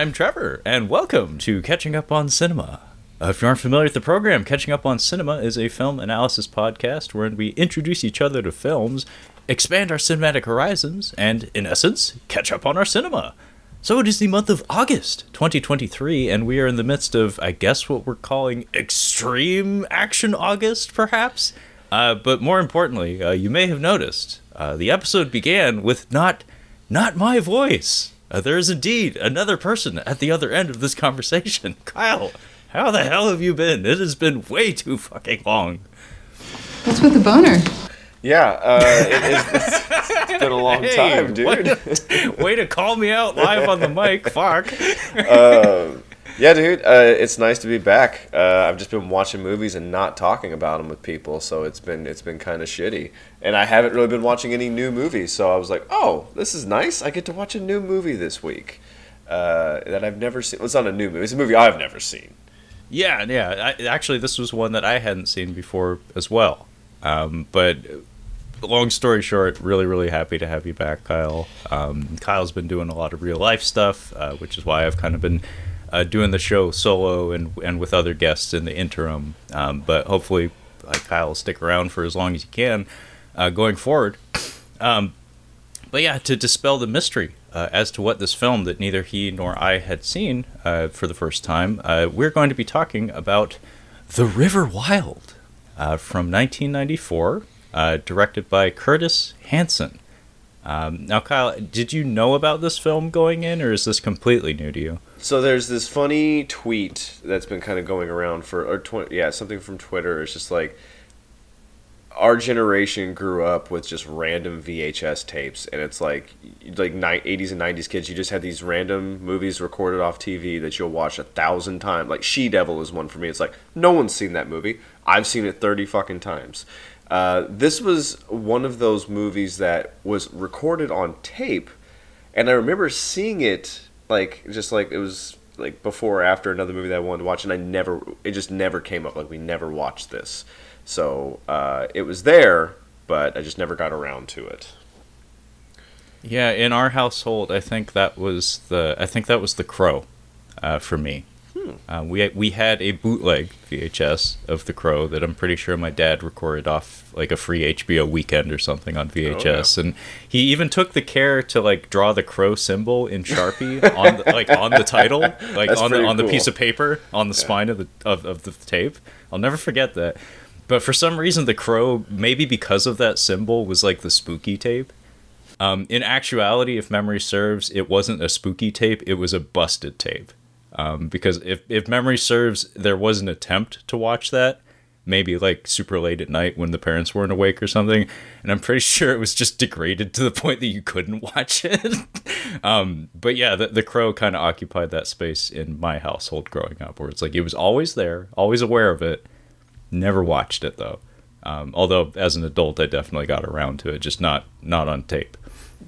I'm Trevor, and welcome to Catching Up on Cinema. Uh, if you aren't familiar with the program, Catching Up on Cinema is a film analysis podcast wherein we introduce each other to films, expand our cinematic horizons, and, in essence, catch up on our cinema. So it is the month of August 2023, and we are in the midst of, I guess, what we're calling extreme action August, perhaps? Uh, but more importantly, uh, you may have noticed uh, the episode began with not, not my voice. Uh, there is indeed another person at the other end of this conversation. Kyle, how the hell have you been? It has been way too fucking long. What's with the boner? Yeah, uh, it is, it's, it's been a long Hey, time, dude. Way to, way to call me out live on the mic. Fuck. Um, yeah, dude, uh, it's nice to be back. Uh, I've just been watching movies and not talking about them with people, so it's been it's been kind of shitty. And I haven't really been watching any new movies, so I was like, oh, this is nice. I get to watch a new movie this week uh, that I've never seen. Well, it's not a new movie; it's a movie I've never seen. Yeah, yeah. I, actually, this was one that I hadn't seen before as well. Um, but long story short, really, really happy to have you back, Kyle. Um, Kyle's been doing a lot of real life stuff, uh, which is why I've kind of been uh, doing the show solo and and with other guests in the interim. Um, but hopefully, Kyle will stick around for as long as he can uh, going forward. Um, but yeah, to dispel the mystery uh, as to what this film that neither he nor I had seen uh, for the first time, uh, we're going to be talking about The River Wild uh, from 1994, uh, directed by Curtis Hanson. Um, now, Kyle, did you know about this film going in, or is this completely new to you? So there's this funny tweet that's been kind of going around for, or tw- yeah, something from Twitter. It's just like our generation grew up with just random VHS tapes, and it's like like 80s and 90s kids. You just had these random movies recorded off TV that you'll watch a thousand times. Like She Devil is one for me. It's like no one's seen that movie. I've seen it 30 fucking times. Uh, this was one of those movies that was recorded on tape, and I remember seeing it like just like it was like before or after another movie that I wanted to watch, and I never it just never came up. Like we never watched this, so uh, it was there, but I just never got around to it. Yeah, in our household, I think that was the I think that was the Crow, uh, for me. Uh, we we had a bootleg VHS of The Crow that I'm pretty sure my dad recorded off like a free HBO weekend or something on VHS, and he even took the care to like draw the crow symbol in Sharpie on the, like on the title, like That's on the on the piece of paper on the spine of the of, of the tape. I'll never forget that. But for some reason, the crow, maybe because of that symbol, was like the spooky tape. Um, in actuality, if memory serves, it wasn't a spooky tape; it was a busted tape. Um, because if if memory serves, there was an attempt to watch that, maybe like super late at night when the parents weren't awake or something, and I'm pretty sure it was just degraded to the point that you couldn't watch it. um, but yeah, the, the crow kind of occupied that space in my household growing up, where it's like it was always there, always aware of it, never watched it though. Um, although as an adult, I definitely got around to it, just not not on tape.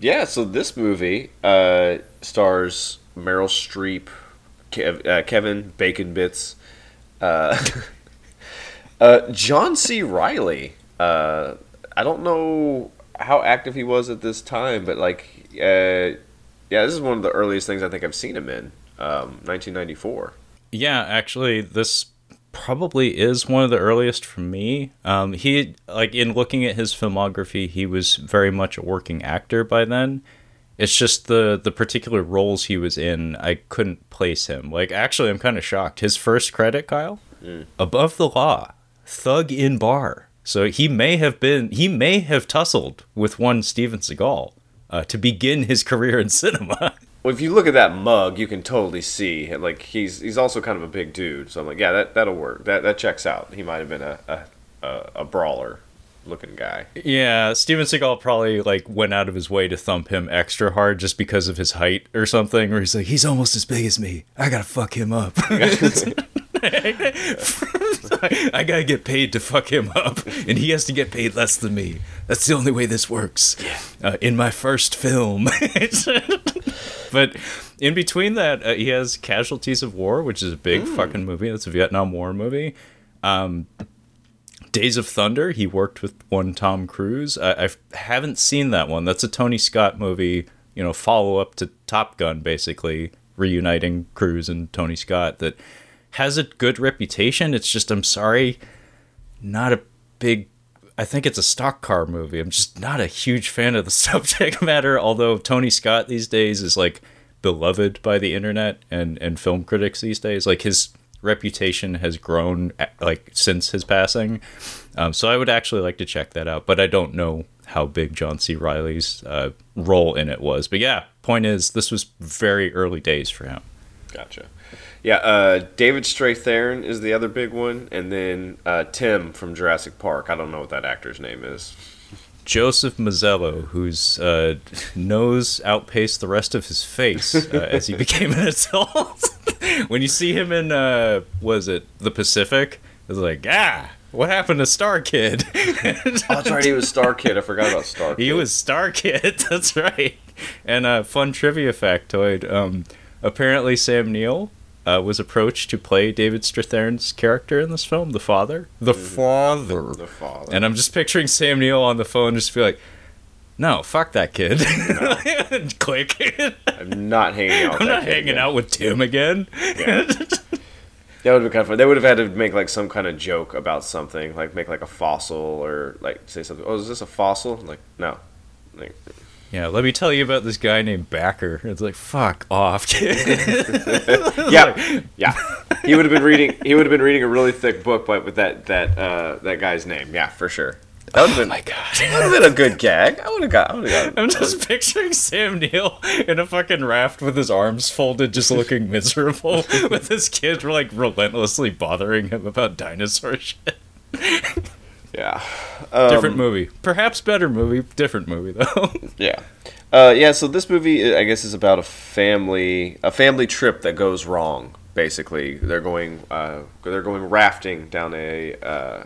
Yeah, so this movie uh, stars Meryl Streep, Kev- uh, Kevin Bacon Bits, uh, uh, John C. Reilly. Uh, I don't know how active he was at this time, but like, uh, yeah, this is one of the earliest things I think I've seen him in. Um, 1994. Yeah, actually, this probably is one of the earliest for me. Um, he like in looking at his filmography, he was very much a working actor by then. It's just the the particular roles he was in, I couldn't place him. Like, actually, I'm kind of shocked. His first credit, Kyle, above the law, thug in bar. So he may have been, he may have tussled with one Steven Seagal uh, to begin his career in cinema. Well, if you look at that mug, you can totally see like he's he's also kind of a big dude. So I'm like, yeah, that that'll work. That that checks out. He might have been a a, a, brawler looking guy. Yeah, Steven Seagal probably like went out of his way to thump him extra hard just because of his height or something. Where he's like, he's almost as big as me. I gotta fuck him up. I gotta get paid to fuck him up, and he has to get paid less than me. That's the only way this works. Uh, in my first film, but in between that, uh, he has Casualties of War, which is a big fucking movie. That's a Vietnam War movie. Um, Days of Thunder, he worked with one Tom Cruise. I, I haven't seen that one. That's a Tony Scott movie you know follow up to Top Gun, basically reuniting Cruise and Tony Scott. That has a good reputation. It's just I'm sorry, not a big. I think it's a stock car movie. I'm just not a huge fan of the subject matter. Although Tony Scott these days is like beloved by the internet and and film critics these days. Like his reputation has grown like since his passing. Um, so I would actually like to check that out, but I don't know how big John C. Reilly's uh, role in it was. But yeah, point is, this was very early days for him. Gotcha. Yeah, uh, David Strathairn is the other big one, and then uh, Tim from Jurassic Park. I don't know what that actor's name is. Joseph Mazzello, whose uh, nose outpaced the rest of his face uh, as he became an adult. when you see him in, uh, was it the Pacific? It's like, ah, what happened to Star Kid? oh, that's right, he was Star Kid. I forgot about Star Kid. He was Star Kid. That's right. And a uh, fun trivia factoid: um, apparently, Sam Neill uh, was approached to play David Strathairn's character in this film, the father. The mm-hmm. father. The father. And I'm just picturing Sam Neill on the phone, just be like, "No, fuck that kid." No. Click. I'm not hanging out. I'm not hanging again. out with Tim again. Yeah. That would be kind of fun. They would have had to make like some kind of joke about something, like make like a fossil or like say something. Oh, is this a fossil? Like no. Like, yeah, let me tell you about this guy named Bakker. It's like fuck off, yeah, yeah. He would have been reading. He would have been reading a really thick book, but with that that uh, that guy's name. Yeah, for sure. That would have oh been my god. That would have been a good gag. I would have got. I would have got. I'm just picturing Sam Neill in a fucking raft with his arms folded, just looking miserable, with his kid like relentlessly bothering him about dinosaur shit. Yeah. Um, different movie. Perhaps better movie. Different movie though. yeah. Uh, yeah. So this movie, I guess, is about a family a family trip that goes wrong basically. They're going uh, they're going rafting down a uh,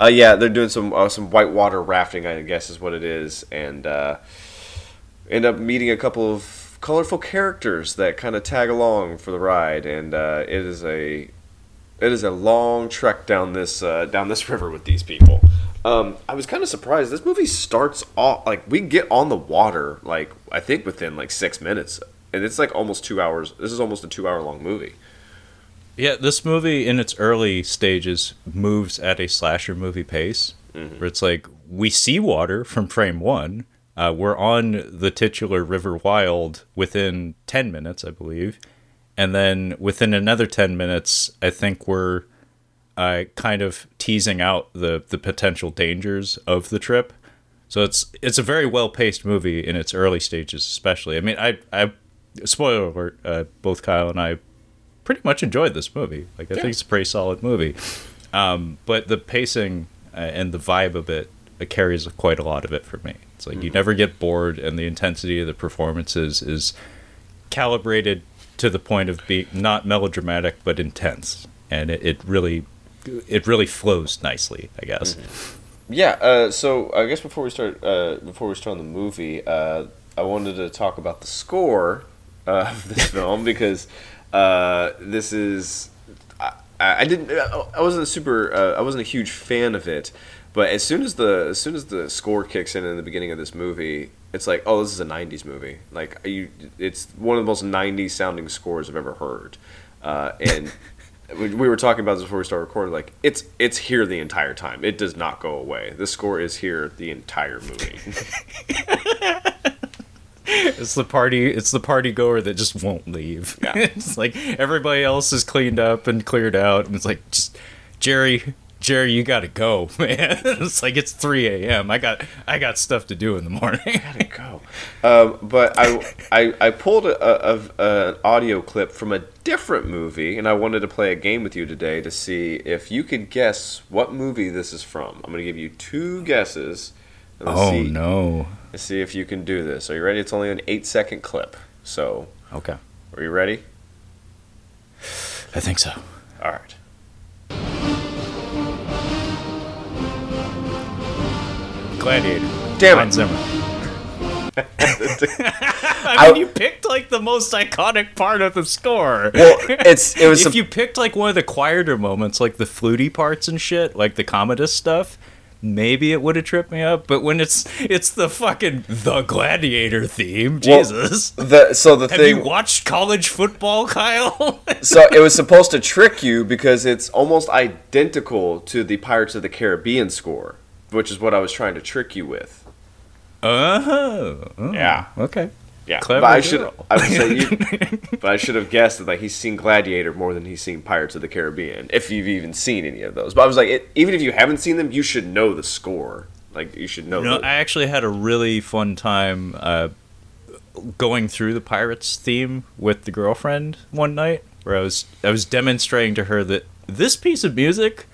uh, yeah they're doing some uh, some whitewater rafting I guess is what it is and uh, end up meeting a couple of colorful characters that kind of tag along for the ride and uh, it is a it is a long trek down this uh, down this river with these people. Um, I was kind of surprised. This movie starts off like we get on the water like I think within like six minutes, and it's like almost two hours. This is almost a two hour long movie. Yeah, this movie in its early stages moves at a slasher movie pace, mm-hmm. where it's like we see water from frame one. Uh, we're on the titular River Wild within ten minutes, I believe, and then within another ten minutes, I think we're uh, kind of teasing out the the potential dangers of the trip. So it's it's a very well paced movie in its early stages, especially. I mean, I I spoiler alert, uh, both Kyle and I pretty much enjoyed this movie. Like I yeah. think it's a pretty solid movie. Um, but the pacing uh, and the vibe of it uh, carries quite a lot of it for me. It's like mm-hmm. you never get bored, and the intensity of the performances is calibrated to the point of being not melodramatic but intense, and it, it really it really flows nicely. I guess. Mm-hmm. Yeah. Uh, so I guess before we start uh, before we start on the movie, uh, I wanted to talk about the score of this film because uh, this is I, I, didn't I wasn't a super uh, I wasn't a huge fan of it, but as soon as the as soon as the score kicks in in the beginning of this movie, it's like oh this is a '90s movie. Like you, it's one of the most '90s sounding scores I've ever heard, uh, and. we were talking about this before we started recording. Like it's it's here the entire time. It does not go away. The score is here the entire movie. it's the party it's the party goer that just won't leave yeah. it's like everybody else is cleaned up and cleared out and it's like just jerry jerry you gotta go man it's like it's 3 a.m i got i got stuff to do in the morning i gotta go um, but I, I i pulled a, a, a, an audio clip from a different movie and i wanted to play a game with you today to see if you could guess what movie this is from i'm gonna give you two guesses oh see. no Let's see if you can do this. Are you ready? It's only an eight second clip. So. Okay. Are you ready? I think so. All right. Gladiator. Damn it. Zimmer. I mean, you picked like the most iconic part of the score. Well, it's it was. if a... you picked like one of the quieter moments, like the fluty parts and shit, like the Commodus stuff, maybe it would have tripped me up. But when it's it's the fucking the Gladiator theme, Well, Jesus. The so the Have thing you watched college football, Kyle? so it was supposed to trick you because it's almost identical to the Pirates of the Caribbean score, which is what I was trying to trick you with. uh-huh. Oh, Yeah. Okay. Yeah, Clever but I should. I would say you, but I should have guessed that like he's seen Gladiator more than he's seen Pirates of the Caribbean, if you've even seen any of those. But I was like, it, even if you haven't seen them, you should know the score. Like you should know. No, the, I actually had a really fun time uh, going through the Pirates theme with the girlfriend one night, where I was I was demonstrating to her that this piece of music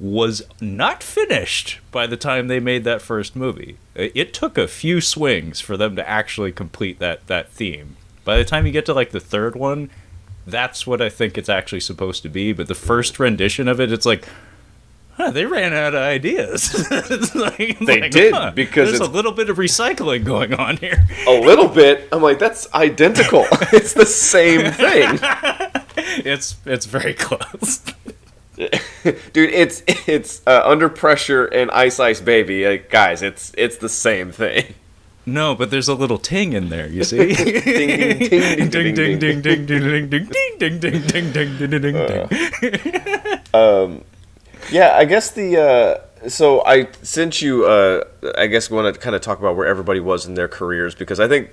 was not finished by the time they made that first movie. It took a few swings for them to actually complete that that theme. By the time you get to like the third one, that's what I think it's actually supposed to be. But the first rendition of it, it's like. Huh, they ran out of ideas. It's like- They like, did, huh, because there's a little bit of recycling going on here. a little bit. I'm like, that's identical. it's the same thing, It's it's very close. Dude. It's it's uh, under pressure and ice ice baby, like, guys. It's it's the same thing. No, but there's a little ting in there. You see? ding, ding, ding, ding ding, ding ding, ding ding ding ding ding ding ding ding ding ding. Yeah, I guess the uh, so I since you uh, I guess want to kind of talk about where everybody was in their careers because I think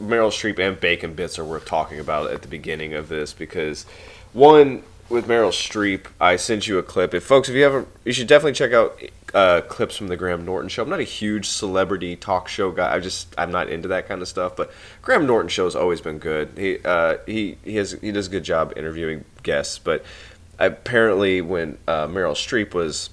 Meryl Streep and Bacon Bits are worth talking about at the beginning of this because one with Meryl Streep I sent you a clip. If folks, if you haven't, you should definitely check out uh, clips from the Graham Norton show. I'm not a huge celebrity talk show guy. I just I'm not into that kind of stuff. But Graham Norton show has always been good. He uh, he he has he does a good job interviewing guests, but apparently when uh, Meryl Streep was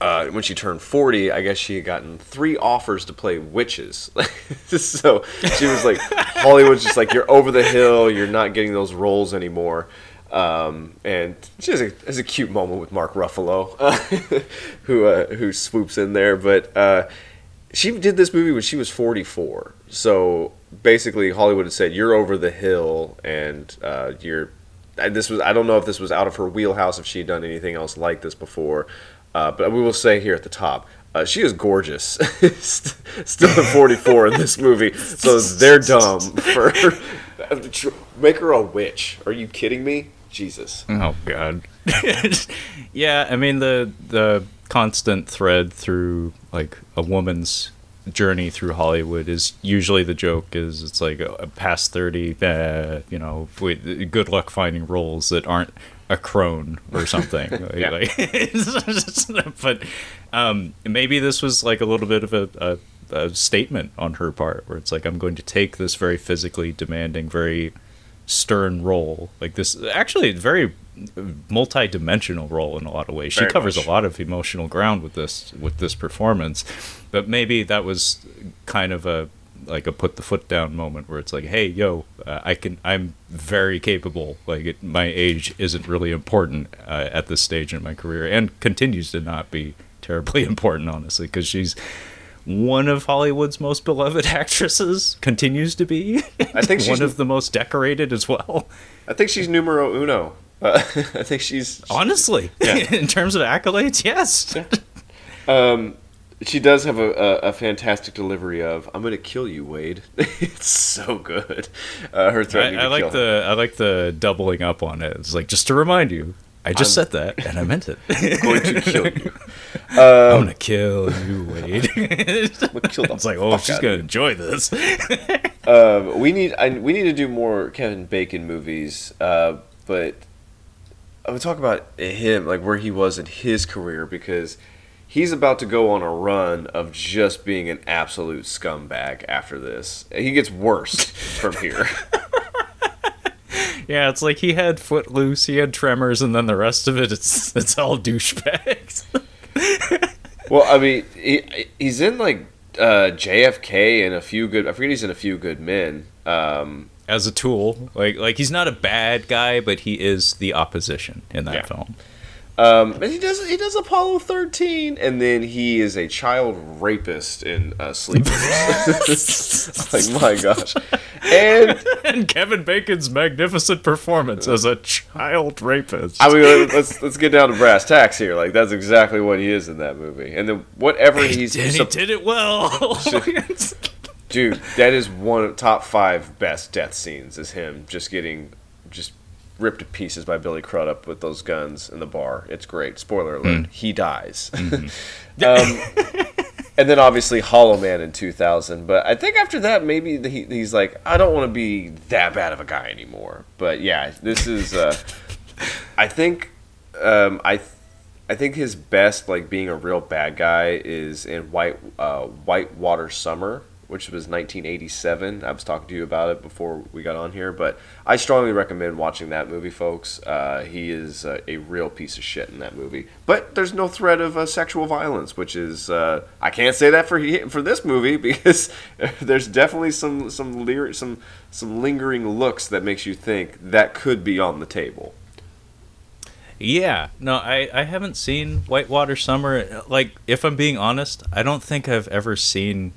uh, when she turned 40, I guess she had gotten three offers to play witches. so she was like, Hollywood's just like, you're over the hill, you're not getting those roles anymore. Um, and she has a, a cute moment with Mark Ruffalo, who uh, who swoops in there. But uh, she did this movie when she was 44. So basically, Hollywood had said, "You're over the hill, and uh, you're." And this was I don't know if this was out of her wheelhouse if she had done anything else like this before, uh, but we will say here at the top. Uh, she is gorgeous, still at 44 in this movie, so they're dumb for make her a witch. Are you kidding me? Jesus. Oh God. yeah, I mean the the constant thread through like a woman's journey through Hollywood is usually the joke is it's like uh, past thirty, uh, you know, with good luck finding roles that aren't a crone or something. Like- Yeah. like- it's just- but um, maybe this was like a little bit of a, a, a statement on her part, where it's like I'm going to take this very physically demanding, very stern role. Like this actually very multi-dimensional role in a lot of ways. She Very covers much. a lot of emotional ground with this with this performance. But maybe that was kind of a like a put the foot down moment where it's like hey yo uh, i can i'm very capable. Like it, my age isn't really important uh, at this stage in my career and continues to not be terribly important honestly because she's one of Hollywood's most beloved actresses continues to be. I think she's- one of the most decorated as well. I think she's numero uno. Uh, I think she's Honestly, Yeah. in terms of accolades, yes. Um, she does have a, a, a fantastic delivery of "I'm gonna kill you, Wade." it's so good. Uh, her I, threatening I to like the I like the doubling up on it. It's like just to remind you, I just I'm- said that and I meant it. I'm going to kill you. I'm gonna kill you, Wade. I'm gonna kill it's like, oh, she's gonna of enjoy this. Um, we need I, we need to do more Kevin Bacon movies, uh, but I would talk about him like where he was in his career because he's about to go on a run of just being an absolute scumbag after this. He gets worse from here. Yeah, it's like he had Footloose, he had Tremors, and then the rest of it, it's it's all douchebags. Well, I mean, he, he's in like uh, JFK and a few good. I forget he's in a few good men. Um, As a tool, like like he's not a bad guy, but he is the opposition in that Yeah. film. Um, and he does he does Apollo thirteen, and then he is a child rapist in uh, Sleepers. like my gosh, and and Kevin Bacon's magnificent performance as a child rapist. I mean, let's let's get down to brass tacks here. Like that's exactly what he is in that movie. And then whatever he's and he sup- did it well. dude, that is one of top five best death scenes. Is him just getting just ripped to pieces by Billy Crudup with those guns in the bar. It's great. Spoiler alert: he dies. um, and then obviously Hollow Man in 2000. But I think after that, maybe he, he's like, I don't want to be that bad of a guy anymore. But yeah, this is. Uh, I think. Um, I. I think his best, like being a real bad guy, is in White uh, Whitewater Summer, which was 1987. I was talking to you about it before we got on here, but I strongly recommend watching that movie, folks. Uh, he is a real piece of shit in that movie, but there's no threat of uh, sexual violence, which is uh, I can't say that for for this movie because there's definitely some some leer- some some lingering looks that makes you think that could be on the table. Yeah, no, I, I haven't seen Whitewater Summer. Like, if I'm being honest, I don't think I've ever seen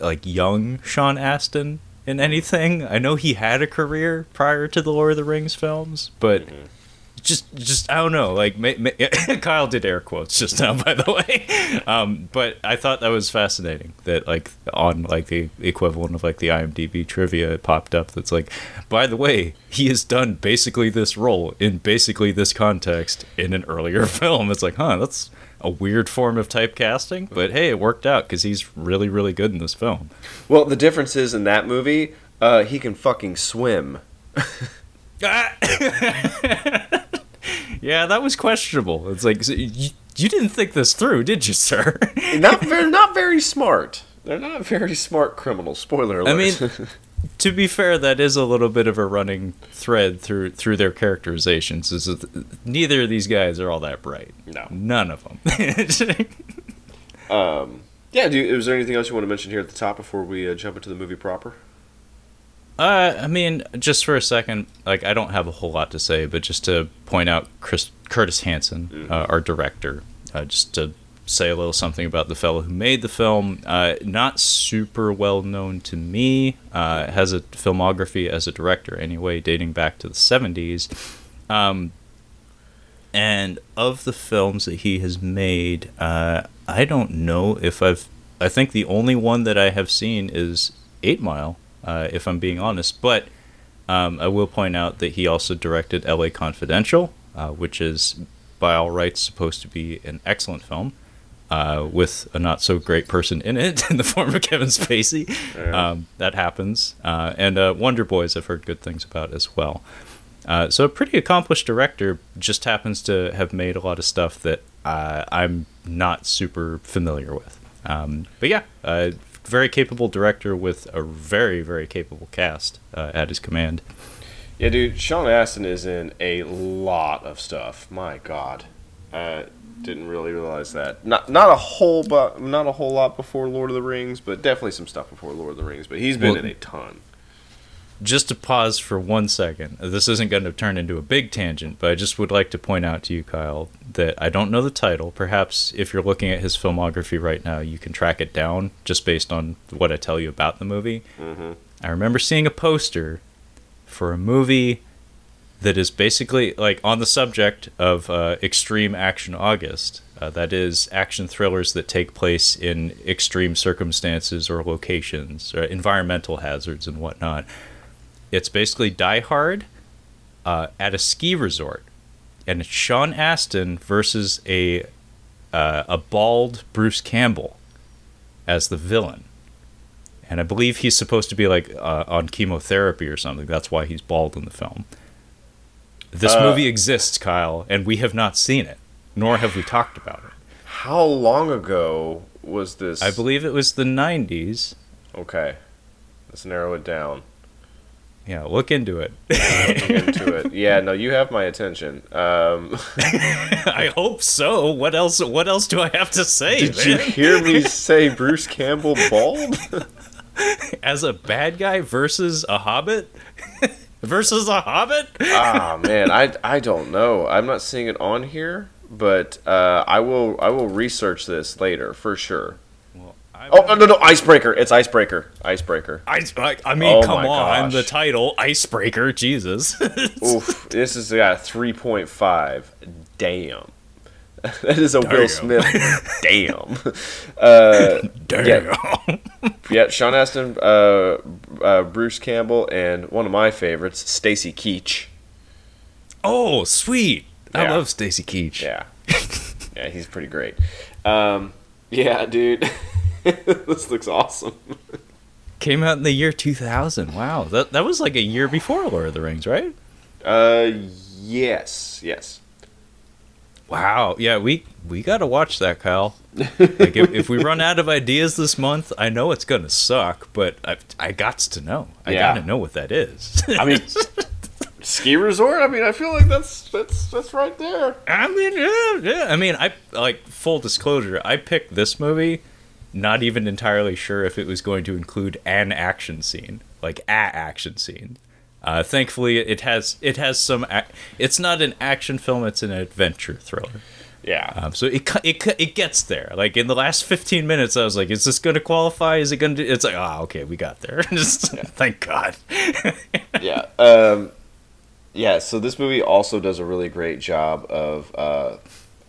like young Sean Astin in anything. I know he had a career prior to the Lord of the Rings films, but just just I don't know. Like ma- ma- Kyle did air quotes just now, by the way. Um, but I thought that was fascinating that like on like the equivalent of like the IMDb trivia it popped up. That's like, by the way, he has done basically this role in basically this context in an earlier film. It's like, huh, that's a weird form of typecasting, but hey, it worked out because he's really really good in this film. Well, the difference is in that movie, uh, he can fucking swim. yeah, that was questionable. It's like you, you didn't think this through, did you, sir? not very, not very smart. They're not very smart criminals. Spoiler alert. I mean, to be fair, that is a little bit of a running thread through through their characterizations. Is that neither of these guys are all that bright. No. none of them. um, yeah. Do you, is there anything else you want to mention here at the top before we uh, jump into the movie proper? Uh, I mean, just for a second, like I don't have a whole lot to say, but just to point out Chris Curtis Hanson, uh, our director, uh, just to say a little something about the fellow who made the film. Uh, not super well known to me. Uh, has a filmography as a director anyway, dating back to the seventies. Um, and of the films that he has made, uh, I don't know if I've. I think the only one that I have seen is Eight Mile uh, if I'm being honest. But um, I will point out that he also directed L.A. Confidential, uh, which is by all rights supposed to be an excellent film. Uh, with a not so great person in it in the form of Kevin Spacey. Yeah. Um, that happens. Uh, and uh, Wonder Boys, I've heard good things about as well. Uh, so, a pretty accomplished director just happens to have made a lot of stuff that uh, I'm not super familiar with. Um, but yeah, uh, very capable director with a very, very capable cast uh, at his command. Yeah, dude. Sean Astin is in a lot of stuff. My God, uh, didn't really realize that. Not not a whole but not a whole lot before Lord of the Rings, but definitely some stuff before Lord of the Rings. But he's been Well, in a ton. Just to pause for one second, this isn't going to turn into a big tangent, but I just would like to point out to you, Kyle, that I don't know the title. Perhaps if you're looking at his filmography right now, you can track it down just based on what I tell you about the movie. Mm-hmm. I remember seeing a poster for a movie that is basically like on the subject of uh, extreme action August. Uh, that is action thrillers that take place in extreme circumstances or locations or environmental hazards and whatnot. It's basically Die Hard uh, at a ski resort, and it's Sean Astin versus a uh, a bald Bruce Campbell as the villain and I believe he's supposed to be like uh, on chemotherapy or something. That's why he's bald in the film. This Uh, movie exists, Kyle, and we have not seen it, nor have we talked about it. How long ago was this? I believe it was the ¡90s. Okay, let's narrow it down. Yeah, look into it. Look into it. Yeah, no, you have my attention. Um, I hope so. What else? What else do I have to say? did you hear me say Bruce Campbell bald? As a bad guy versus a hobbit, versus a hobbit. ah man, I, I don't know. I'm not seeing it on here, but uh, I will I will research this later for sure. Well, Oh no no no! Icebreaker. It's Icebreaker. Icebreaker. I, I, I mean, Oh come on, the title, Icebreaker, Jesus. Oof. This has got a three point five. Damn. That is a Will Smith. Damn. Uh, Damn. yeah, Sean Astin, uh, uh, Bruce Campbell, and one of my favorites, Stacy Keach. Oh, sweet. I Yeah. love Stacy Keach. Yeah, yeah, he's pretty great. Um, yeah, dude, this looks awesome. Came out in the year 2000. Wow. That, that was like a year before Lord of the Rings, right? Uh, yes, yes. Wow. Yeah, we we got to watch that, Kyle. Like if, if we run out of ideas this month, I know it's going to suck, but I I gots to know. I Yeah. got to know what that is. I mean, ski resort. I mean, I feel like that's that's that's right there. I mean, yeah, yeah. I mean, I like full disclosure. I picked this movie, not even entirely sure if it was going to include an action scene, like a action scene. Uh, thankfully, it has it has some. Ac- it's not an action film; it's an adventure thriller. Yeah. Um, so it it it gets there. Like in the last fifteen minutes, I was like, "Is this going to qualify? Is it going to?" It's like, "Ah, okay, we got there." Just thank God. yeah. Um, yeah. So this movie also does a really great job of, uh,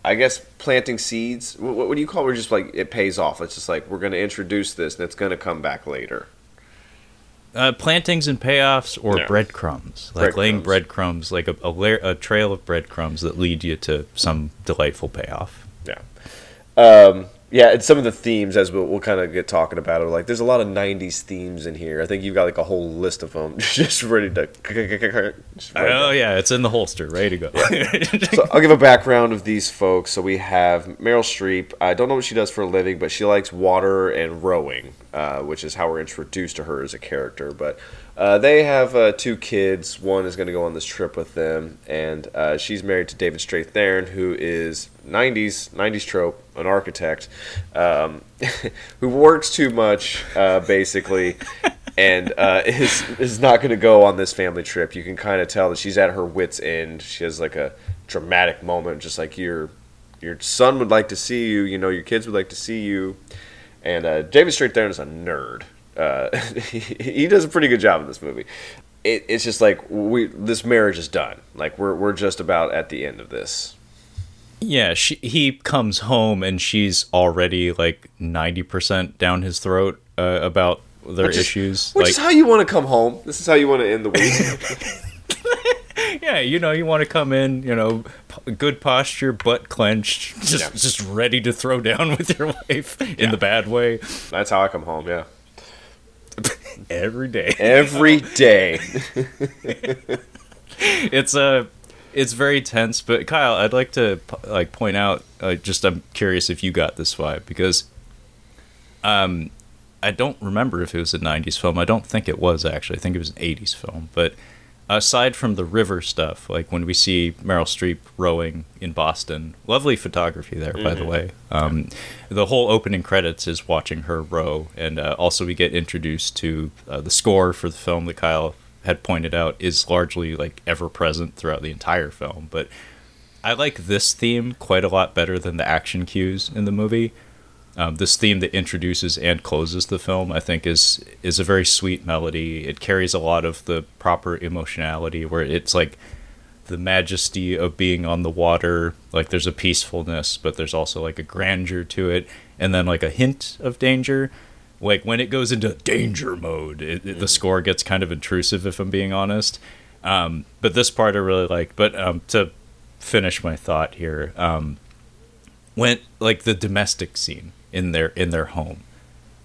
I guess, planting seeds. What, what do you call? it? We're just like it pays off. It's just like we're going to introduce this, and it's going to come back later. Uh, plantings and payoffs or breadcrumbs, like laying Breadcrumbs. breadcrumbs, like a, a, layer, a trail of breadcrumbs that lead you to some delightful payoff. Yeah. Um, yeah, and some of the themes, as we'll, we'll kind of get talking about, are like there's a lot of '90s themes in here. I think you've got like a whole list of them, just ready to. just ready to- Oh yeah, it's in the holster, ready to go. So I'll give a background of these folks. So we have Meryl Streep. I don't know what she does for a living, but she likes water and rowing, uh, which is how we're introduced to her as a character. But uh, they have uh, two kids. One is going to go on this trip with them, and uh, she's married to David Strathairn, who is 90s 90s trope, an architect, um, who works too much, uh, basically. and uh, is is not going to go on this family trip. You can kind of tell that she's at her wits' end. She has like a dramatic moment, just like your your son would like to see you. You know, your kids would like to see you. And uh, David Strathairn is a nerd. Uh, he, does a pretty good job in this movie. It, it's just like we this marriage is done. Like we're we're just about at the end of this. yeah, she, he comes home and she's already like ninety percent down his throat uh, about their Which is- issues. Which like, is how you want to come home. This is how you want to end the week. yeah, you know, you want to come in, you know, p- good posture, butt clenched, just Yeah. just ready to throw down with your wife in Yeah. the bad way That's how I come home. Yeah, every day. every day. it's a it's very tense but kyle i'd like to like point out uh, just i'm curious if you got this vibe because um i don't remember if it was a 90s film i don't think it was actually i think it was an 80s film but aside from the river stuff like when we see meryl streep rowing in boston lovely photography there by the way. Um, the whole opening credits is watching her row and uh, also we get introduced to uh, the score for the film that kyle had pointed out is largely like ever present throughout the entire film but i like this theme quite a lot better than the action cues in the movie um, this theme that introduces and closes the film, I think, is is a very sweet melody. It carries a lot of the proper emotionality, where it's like the majesty of being on the water. Like there's a peacefulness, but there's also like a grandeur to it, and then like a hint of danger. Like when it goes into danger mode, it, it- the score gets kind of intrusive, if I'm being honest. Um, but this part I really like. But um, to finish my thought here, um, went like the domestic scene in their in their home.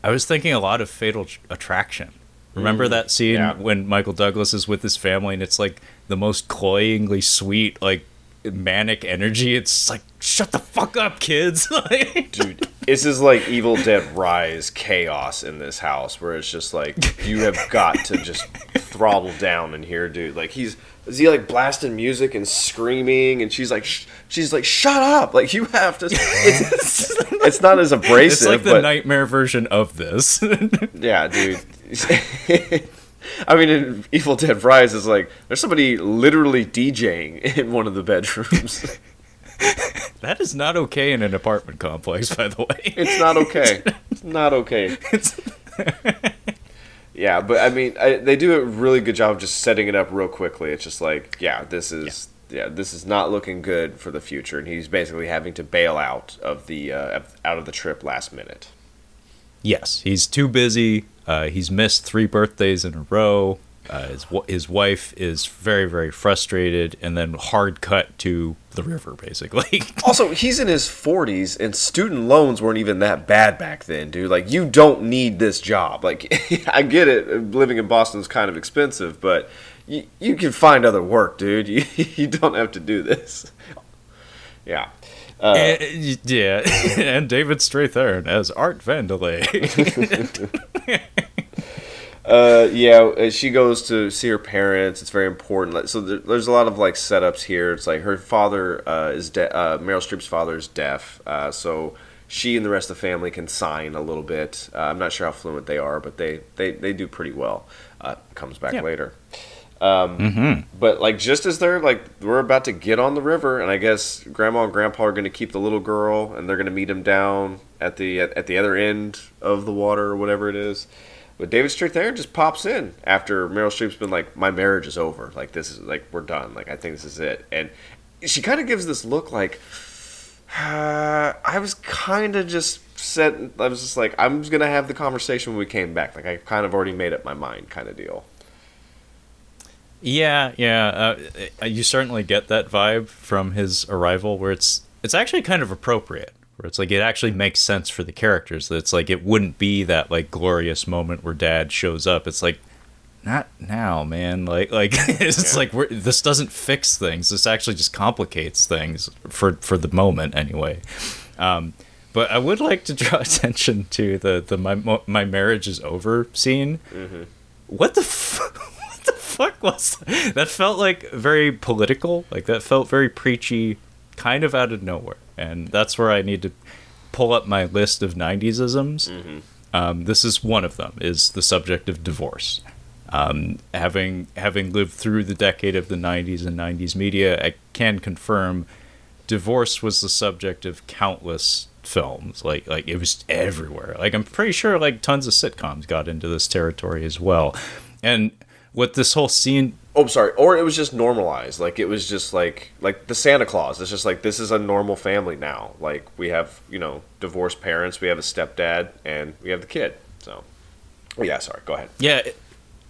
I was thinking a lot of Fatal Attraction. Remember mm. that scene yeah. when Michael Douglas is with his family and it's like the most cloyingly sweet, like manic energy. It's like shut the fuck up, kids. Dude this is like evil dead rise chaos in this house where it's just like you have got to just throttle down in here dude like he's is he like blasting music and screaming and she's like sh- she's like shut up like you have to it's, it's not as abrasive it's like the but nightmare version of this. yeah dude I mean, in Evil Dead Rise is like there's somebody literally DJing in one of the bedrooms. that is not okay in an apartment complex, by the way. It's not okay. It's not okay. It's... yeah, but I mean, I, they do a really good job of just setting it up real quickly. It's just like, yeah, this is yeah, this is not looking good for the future, and he's basically having to bail out of the uh, out of the trip last minute. Yes, he's too busy. Uh, he's missed three birthdays in a row. Uh, his his wife is very very frustrated, and then hard cut to the river basically. also, he's in his forties, and student loans weren't even that bad back then, dude. Like, you don't need this job. Like, I get it, living in Boston is kind of expensive, but you, you can find other work, dude. You you don't have to do this. Yeah. Uh, and, yeah, and David Strathairn as Art Vandelay. uh, yeah, uh, she goes to see her parents. It's very important. So there's a lot of like setups here. It's like her father uh, is de- uh, Meryl Streep's father is deaf, uh, so she and the rest of the family can sign a little bit. Uh, I'm not sure how fluent they are, but they they, they do pretty well. comes back yeah. later. Um, mm-hmm. But like just as they're like we're about to get on the river, and I guess Grandma and Grandpa are going to keep the little girl, and they're going to meet him down at the at, at, the other end of the water or whatever it is. But David Strathairn just pops in after Meryl Streep's been like, "My marriage is over. Like this is like we're done. Like I think this is it." And she kind of gives this look like uh, I was kind of just said I was just like I'm just gonna have the conversation when we came back. Like I kind of already made up my mind, kind of deal. Yeah, yeah. Uh, you certainly get that vibe from his arrival, where it's it's actually kind of appropriate. Where it's like it actually makes sense for the characters. That it's like it wouldn't be that like glorious moment where Dad shows up. It's like not now, man. Like like it's yeah. like we're, this doesn't fix things. This actually just complicates things for for the moment anyway. Um, but I would like to draw attention to the the my my marriage is over scene. Mm-hmm. What the. F- fuck was that? that? felt like very political. Like that felt very preachy, kind of out of nowhere. And that's where I need to pull up my list of '90s isms. Mm-hmm. Um, this is one of them. Is the subject of divorce. Um, having having lived through the decade of the '90s and '90s media, I can confirm divorce was the subject of countless films. Like like it was everywhere. Like I'm pretty sure like tons of sitcoms got into this territory as well. And what this whole scene. Oh sorry. Or it was just normalized. Like it was just like like the santa claus. It's just like this is a normal family now. Like we have you know divorced parents we have a stepdad and we have the kid. So oh, yeah sorry. Go ahead. Yeah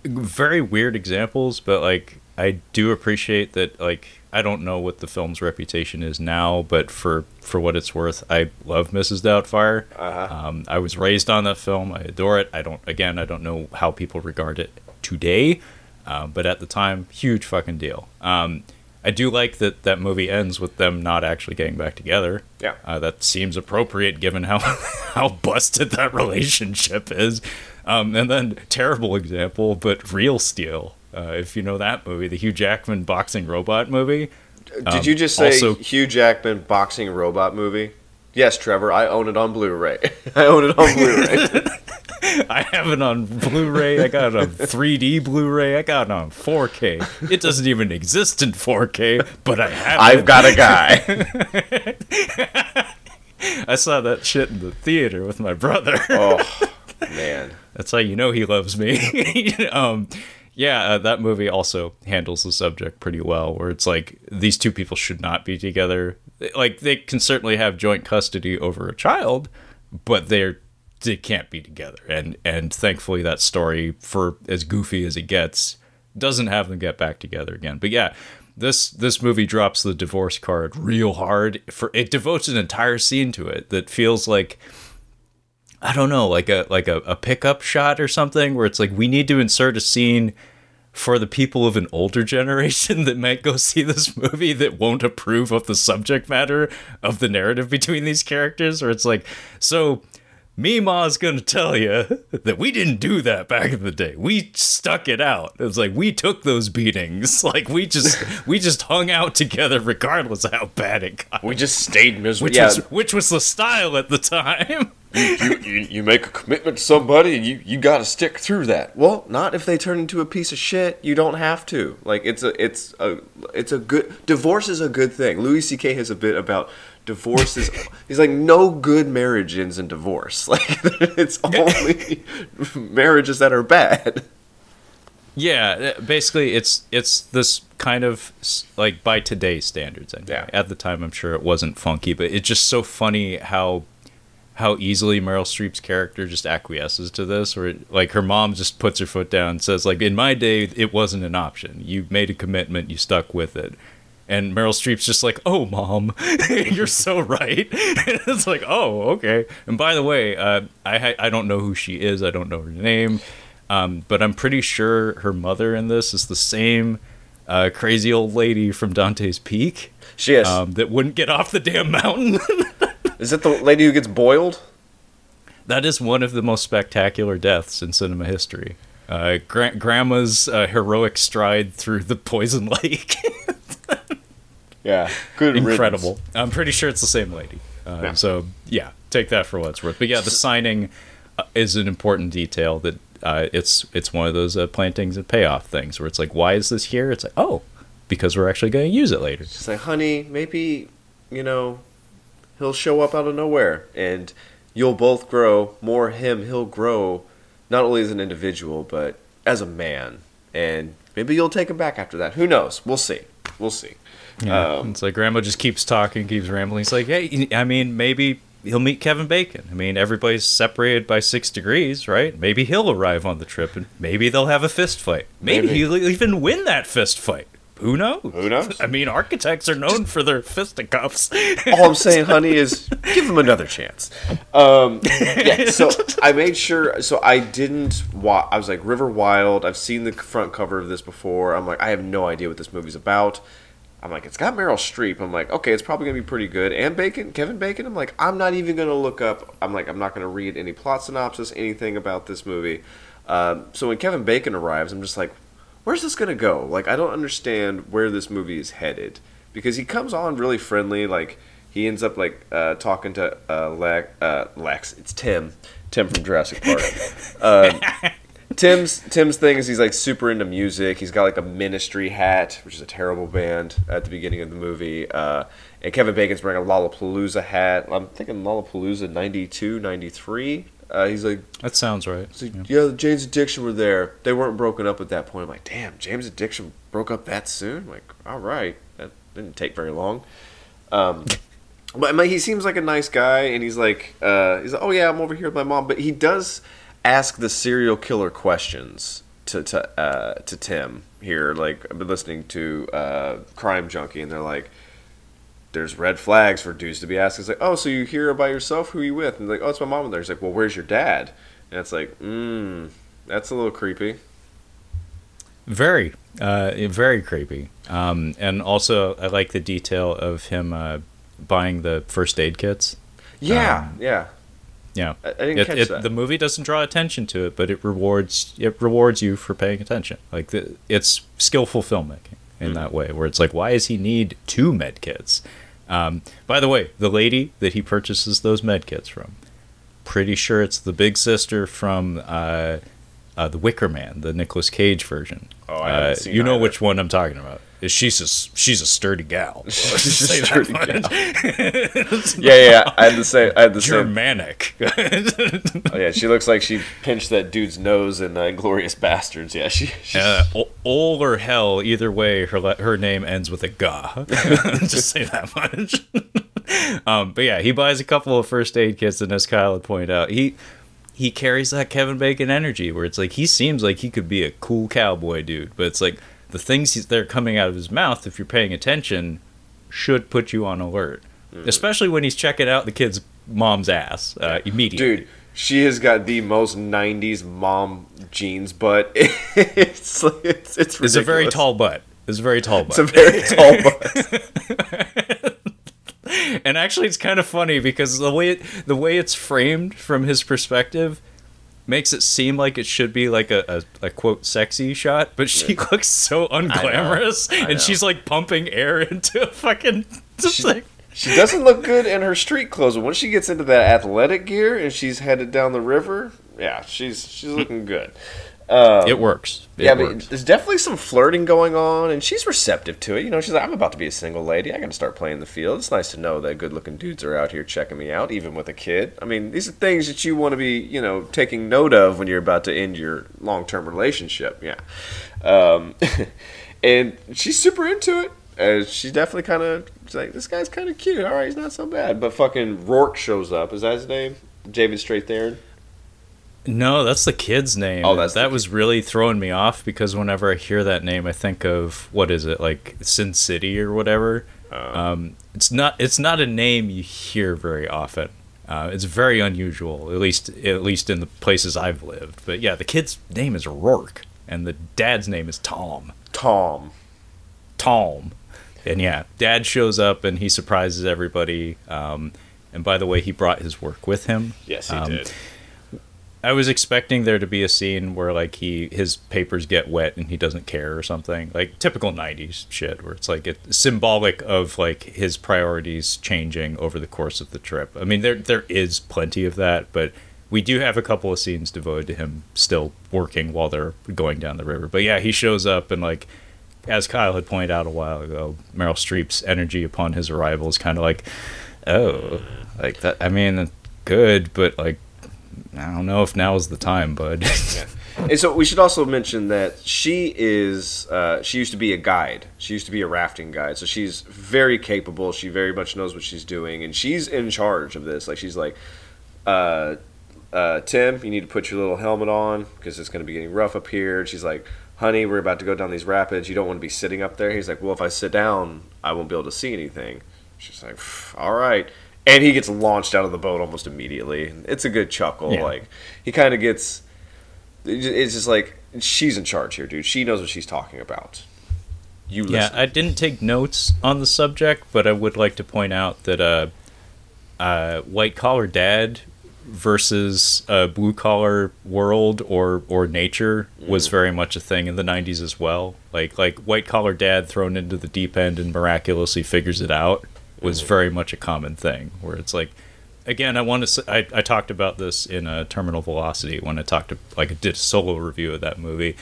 very weird examples but like i do appreciate that like i don't know what the film's reputation is now but for for what it's worth i love mrs doubtfire. Uh-huh. um, i was raised on that film. I adore it. I don't again i don't know how people regard it today, uh, but at the time, huge fucking deal. Um, I do like that that movie ends with them not actually getting back together. Yeah, uh, that seems appropriate given how how busted that relationship is. Um, and then terrible example, but Real Steel. Uh, if you know that movie, the Hugh Jackman boxing robot movie. Did um, you just say also, Hugh Jackman boxing robot movie? Yes, Trevor, I own it on Blu-ray. I own it on Blu-ray. I have it on Blu-ray. I got it on 3D Blu-ray. I got it on 4K. It doesn't even exist in 4K, but I have I've it. got a guy. I saw that shit in the theater with my brother. oh, man. That's how you know he loves me. um, yeah, uh, that movie also handles the subject pretty well, where it's like these two people should not be together. Like they can certainly have joint custody over a child, but they're they can't be together. And and thankfully that story, for as goofy as it gets, doesn't have them get back together again. But yeah, this this movie drops the divorce card real hard. For it devotes an entire scene to it that feels like I don't know, like a like a, a pickup shot or something, where it's like we need to insert a scene for the people of an older generation that might go see this movie that won't approve of the subject matter of the narrative between these characters, or it's like so Meemaw's gonna tell you that we didn't do that back in the day. We stuck it out. It was like we took those beatings. Like we just we just hung out together regardless of how bad it got. We just stayed miserable. Which yeah. was which was the style at the time. you, you, you make a commitment to somebody and you, you got to stick through that. Well, not if they turn into a piece of shit. You don't have to. Like it's a it's a it's a good divorce is a good thing. Louis C.K. has a bit about divorce is. He's like, no good marriage ends in divorce. Like it's only marriages that are bad. Yeah, uh, basically, it's it's this kind of like by today's standards. Anyway. Yeah. At the time, I'm sure it wasn't funky, but it's just so funny how how easily Meryl Streep's character just acquiesces to this, or like her mom just puts her foot down and says, like, "In my day, it wasn't an option. You made a commitment, you stuck with it." And Meryl Streep's just like, "Oh, mom, you're so right." it's like, "Oh, okay." And by the way, uh, I ha- I don't know who she is. I don't know her name. Um, but I'm pretty sure her mother in this is the same uh, crazy old lady from Dante's Peak She is. um, that wouldn't get off the damn mountain. is it the lady who gets boiled? that is one of the most spectacular deaths in cinema history. Uh, gra- grandma's uh, heroic stride through the poison lake. Yeah, good. Incredible. I'm pretty sure it's the same lady. Uh, Yeah. So, yeah, take that for what it's worth. But yeah, the signing uh, is an important detail that uh, it's it's one of those uh, plantings and payoff things where it's like, why is this here? It's like, oh, because we're actually going to use it later. She's like, honey, maybe, you know, he'll show up out of nowhere and you'll both grow. More him, he'll grow not only as an individual, but as a man. And maybe you'll take him back after that. Who knows? We'll see. We'll see. Yeah. Um, it's like grandma just keeps talking, keeps rambling. He's like, hey, I mean, maybe he'll meet Kevin Bacon. I mean, everybody's separated by six degrees, right? Maybe he'll arrive on the trip, and maybe they'll have a fist fight. Maybe, Maybe. he'll even win that fist fight. Who knows? Who knows? I mean, architects are known for their fisticuffs. all I'm saying, honey, is give him another chance. Um, yeah, so I made sure. So I didn't. I was like River Wild. I've seen the front cover of this before. I'm like, I have no idea what this movie's about. I'm like, it's got Meryl Streep. I'm like, okay, it's probably gonna be pretty good. And Bacon, Kevin Bacon. I'm like, I'm not even gonna look up. I'm like, I'm not gonna read any plot synopsis, anything about this movie. Um, so when Kevin Bacon arrives, I'm just like, where's this gonna go? Like, I don't understand where this movie is headed because he comes on really friendly. Like, he ends up like uh, talking to uh, Lex, uh, Lex. It's Tim, Tim from Jurassic Park. um, Tim's Tim's thing is he's like super into music. He's got like a Ministry hat, which is a terrible band at the beginning of the movie. Uh, and Kevin Bacon's wearing a Lollapalooza hat. I'm thinking Lollapalooza 92, 93. Uh, he's like, that sounds right. Like, yeah, the Jane's Addiction were there. They weren't broken up at that point. I'm like, damn, Jane's Addiction broke up that soon? I'm like, all right, that didn't take very long. Um, but I mean, he seems like a nice guy, and he's like, uh, he's like, oh yeah, I'm over here with my mom. But he does ask the serial killer questions to to uh, to Tim here. Like I've been listening to uh, Crime Junkie, and they're like, there's red flags for dudes to be asked. It's like, oh, so you here by yourself? Who are you with? And like, oh, it's my mom in there. He's like, well, where's your dad? And it's like, mm, that's a little creepy. Very, uh, very creepy. Um, and also, I like the detail of him uh, buying the first aid kits. Yeah, Um, yeah. Yeah, I- I didn't it, catch it- that. The movie doesn't draw attention to it, but it rewards it rewards you for paying attention. Like the, it's skillful filmmaking in Mm-hmm. that way, where it's like, why does he need two med kits? Um, by the way, the lady that he purchases those med kits from, pretty sure it's the big sister from uh, uh, the Wicker Man, the Nicolas Cage version. Oh, I haven't uh, seen You know either. which one I'm talking about. Is she's a she's a sturdy gal. She's a just say that sturdy much. Yeah, yeah. I had the same. I had the same. Germanic. Oh, yeah, she looks like she pinched that dude's nose in uh, Inglourious Basterds. Yeah, she. Uh, ol or hell, either way, her le- her name ends with a ga. Just say that much. um, but yeah, he buys a couple of first aid kits, and as Kyle had pointed out, he he carries that Kevin Bacon energy, where it's like he seems like he could be a cool cowboy dude, but it's like the things he's, that are coming out of his mouth, if you're paying attention, should put you on alert. Especially when he's checking out the kid's mom's ass uh, immediately. dude, she has got the most '90s mom jeans, but it's it's it's it's a very tall butt. It's a very tall butt. It's a very tall butt. and actually it's kind of funny because the way it, the way it's framed from his perspective makes it seem like it should be like a, a, a quote sexy shot but she looks so unglamorous I know. and she's like pumping air into a fucking just She- like She doesn't look good in her street clothes, but once she gets into that athletic gear and she's headed down the river, yeah, she's she's looking good. It works. It yeah, but there's definitely some flirting going on, and she's receptive to it. You know, she's like, I'm about to be a single lady. I got to start playing the field. It's nice to know that good looking dudes are out here checking me out, even with a kid. I mean, these are things that you want to be, you know, taking note of when you're about to end your long term relationship. Yeah. Um, and she's super into it. And she's definitely kind of like, this guy's kind of cute. All right, he's not so bad. But fucking Rourke shows up. Is that his name? David Strathairn? No, that's the kid's name. Oh, that's that was really throwing me off because whenever I hear that name, I think of what is it like Sin City or whatever. Oh. Um, it's not. It's not a name you hear very often. Uh, it's very unusual, at least at least in the places I've lived. But yeah, the kid's name is Rourke, and the dad's name is Tom. Tom. Tom. And yeah, dad shows up and he surprises everybody. Um, and by the way, he brought his work with him. Yes, he Um, did. I was expecting there to be a scene where like he his papers get wet and he doesn't care or something like typical '90s shit where it's like it's symbolic of like his priorities changing over the course of the trip. I mean there there is plenty of that, but we do have a couple of scenes devoted to him still working while they're going down the river. But yeah, he shows up and like as Kyle had pointed out a while ago, Meryl Streep's energy upon his arrival is kind of like, oh, like that. I mean, good, but like I don't know if now is the time, bud. yeah. And so we should also mention that she is uh, she used to be a guide. She used to be a rafting guide. So she's very capable. She very much knows what she's doing, and she's in charge of this. Like she's like, uh, uh, Tim, you need to put your little helmet on because it's going to be getting rough up here. And she's like, Honey, we're about to go down these rapids. You don't want to be sitting up there. He's like, Well, if I sit down, I won't be able to see anything. She's like, All right. And he gets launched out of the boat almost immediately. It's a good chuckle. Yeah. Like he kind of gets it's just like she's in charge here, dude. She knows what she's talking about. You yeah, listen. I didn't take notes on the subject, but I would like to point out that uh, uh, white collar dad versus uh, blue collar world or or nature was very much a thing in the 90s as well. Like like white collar dad thrown into the deep end and miraculously figures it out was very much a common thing where it's like again I want to I, I talked about this in a terminal velocity when I talked to like I did a solo review of that movie.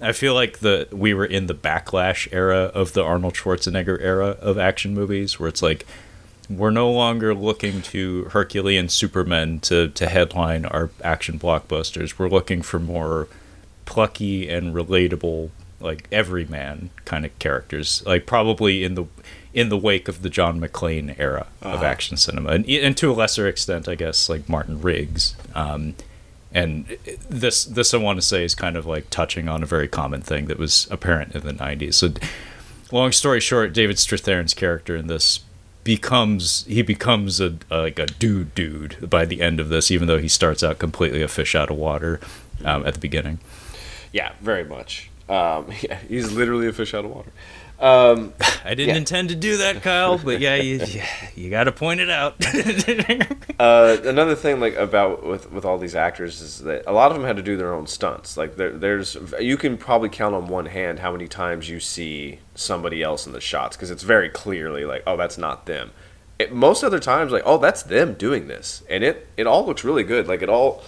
I feel like the we were in the backlash era of the Arnold Schwarzenegger era of action movies where it's like we're no longer looking to Herculean Supermen to, to headline our action blockbusters. We're looking for more plucky and relatable, like everyman kind of characters. Like probably in the in the wake of the John McClane era of action cinema, and, and to a lesser extent, I guess, like Martin Riggs. Um, and this this I want to say is kind of like touching on a very common thing that was apparent in the '90s. So, long story short, David Strathairn's character in this becomes he becomes a, a like a dude dude by the end of this, even though he starts out completely a fish out of water um, at the beginning. yeah, very much. Um, yeah, he's literally a fish out of water. Um, I didn't Yeah. intend to do that, Kyle, but yeah, you you, you got to point it out. uh, another thing, like about with with all these actors, is that a lot of them had to do their own stunts. Like there, there's, you can probably count on one hand how many times you see somebody else in the shots because it's very clearly like, oh, that's not them. It, most other times, like, oh, that's them doing this, and it it all looks really good. Like it all,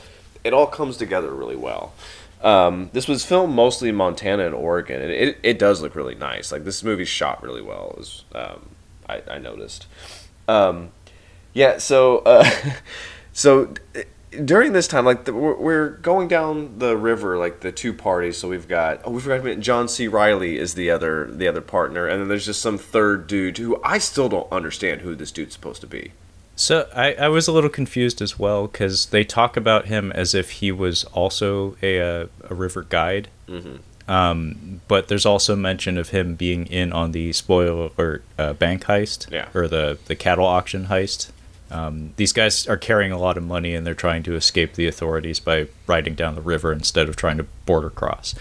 it all comes together really well. Um, this was filmed mostly in Montana and Oregon, and it, it does look really nice. Like this movie's shot really well. Um, I, I noticed. Um, yeah, so uh, so during this time, like the, we're, we're going down the river, like the two parties. So we've got oh, we forgot to mention John C. Reilly is the other the other partner, and then there's just some third dude who I still don't understand who this dude's supposed to be. So I, I was a little confused as well because they talk about him as if he was also a a, a river guide. Um, but there's also mention of him being in on the spoiler alert uh, bank heist, Yeah. or the the cattle auction heist. Um, these guys are carrying a lot of money and they're trying to escape the authorities by riding down the river instead of trying to border cross.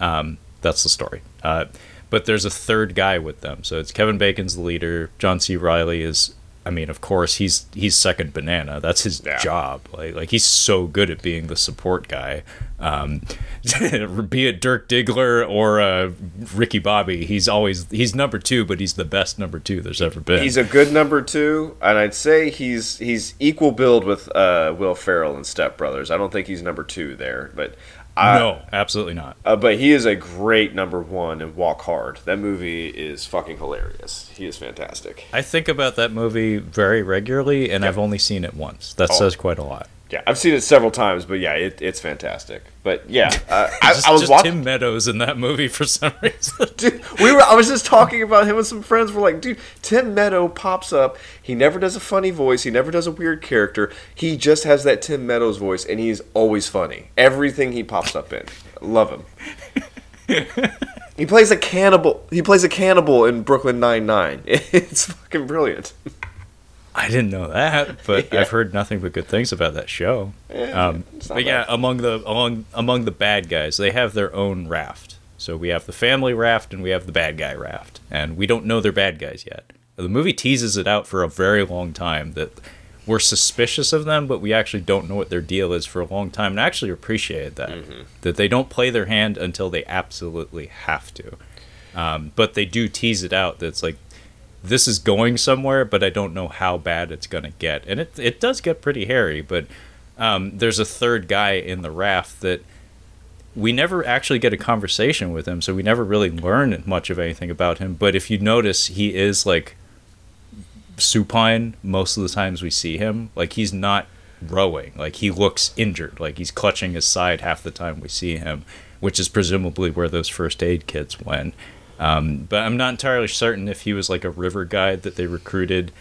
Um, that's the story. Uh, but there's a third guy with them. So it's Kevin Bacon's the leader. John C. Reilly is, I mean, of course, he's he's second banana. That's his Yeah. job. Like like he's so good at being the support guy. Um, be it Dirk Diggler or uh, Ricky Bobby, he's always he's number two, but he's the best number two there's ever been. He's a good number two, and I'd say he's he's equal build with uh, Will Ferrell and Step Brothers. I don't think he's number two there, but no, absolutely not. Uh, but he is a great number one in Walk Hard. That movie is fucking hilarious. He is fantastic. I think about that movie very regularly, and I've only seen it once. That Oh. says quite a lot. Yeah, I've seen it several times, but yeah, it, it's fantastic. But yeah, uh, I, Just, I was watching. Tim Meadows in that movie for some reason. Dude, we were. I was just talking about him with some friends. We're like, dude, Tim Meadow pops up. He never does a funny voice. He never does a weird character. He just has that Tim Meadows voice, and he's always funny. Everything he pops up in, love him. he plays a cannibal. He plays a cannibal in Brooklyn Nine Nine. It's fucking brilliant. I didn't know that, but Yeah. I've heard nothing but good things about that show. Yeah, um, but yeah, among the among among the bad guys, they have their own raft. So we have the family raft and we have the bad guy raft, and we don't know they're bad guys yet. The movie teases it out for a very long time that we're suspicious of them, but we actually don't know what their deal is for a long time, and I actually appreciated that Mm-hmm. that they don't play their hand until they absolutely have to. Um, but they do tease it out that's like this is going somewhere, but I don't know how bad it's going to get. And it it does get pretty hairy, but um, there's a third guy in the raft that we never actually get a conversation with him, so we never really learn much of anything about him. But if you notice, he is like supine most of the times we see him. Like he's not rowing. Like he looks injured. Like he's clutching his side half the time we see him, which is presumably where those first aid kits went. Um, but I'm not entirely certain if he was like a river guide that they recruited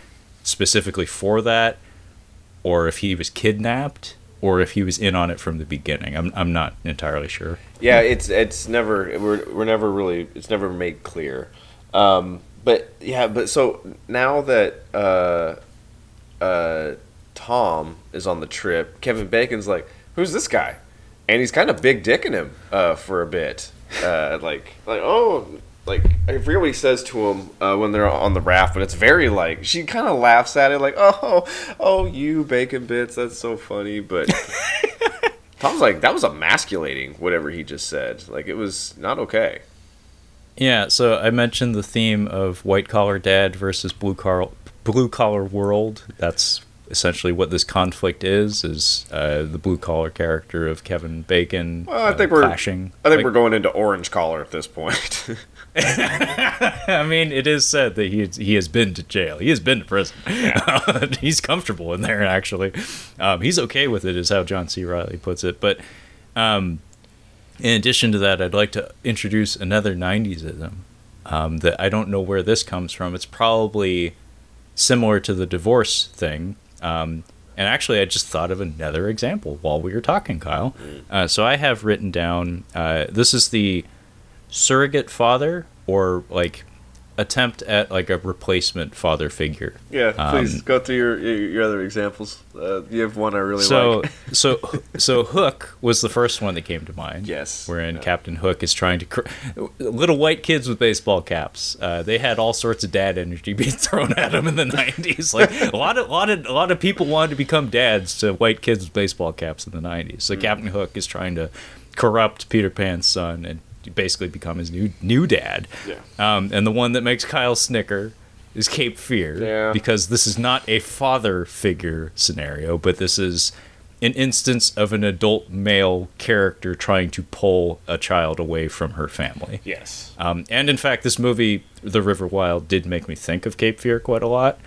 specifically for that, or if he was kidnapped, or if he was in on it from the beginning. I'm I'm not entirely sure. Yeah, it's it's never we're we're never really it's never made clear. Um, but yeah, but so now that uh, uh, Tom is on the trip, Kevin Bacon's like, "Who's this guy?" And he's kind of big dicking him uh, for a bit, uh, like like oh. Like I forget what he says to him uh, when they're on the raft, but it's very like she kind of laughs at it, like "Oh, oh, you bacon bits, that's so funny." But Tom's like, that was emasculating, whatever he just said. Like, it was not okay. Yeah, so I mentioned the theme of white collar dad versus blue collar blue collar world. That's essentially what this conflict is: is uh, the blue collar character of Kevin Bacon. Well, I uh, think we're clashing. I think Like, we're going into orange collar at this point. I mean, it is said that he he has been to jail. He has been to prison. he's comfortable in there. Actually, um, he's okay with it, is how John C. Reilly puts it. But um, in addition to that, I'd like to introduce another '90sism um, that I don't know where this comes from. It's probably similar to the divorce thing. Um, and actually, I just thought of another example while we were talking, Kyle. Uh, so I have written down. Uh, this is the surrogate father or like attempt at like a replacement father figure. yeah, please Um, go through your your other examples. Uh, you have one I really like. So so so Hook was the first one that came to mind. Yes. wherein Yeah. Captain Hook is trying to cr- little white kids with baseball caps. Uh, they had all sorts of dad energy being thrown at them in the '90s. Like a lot of lot of a lot of people wanted to become dads to white kids with baseball caps in the '90s. So Captain Hook is trying to corrupt Peter Pan's son and basically become his new new dad. Yeah. Um, and the one that makes Kyle snicker is Cape Fear Yeah. because this is not a father figure scenario, but this is an instance of an adult male character trying to pull a child away from her family. Yes. Um, and in fact, this movie, The River Wild, did make me think of Cape Fear quite a lot,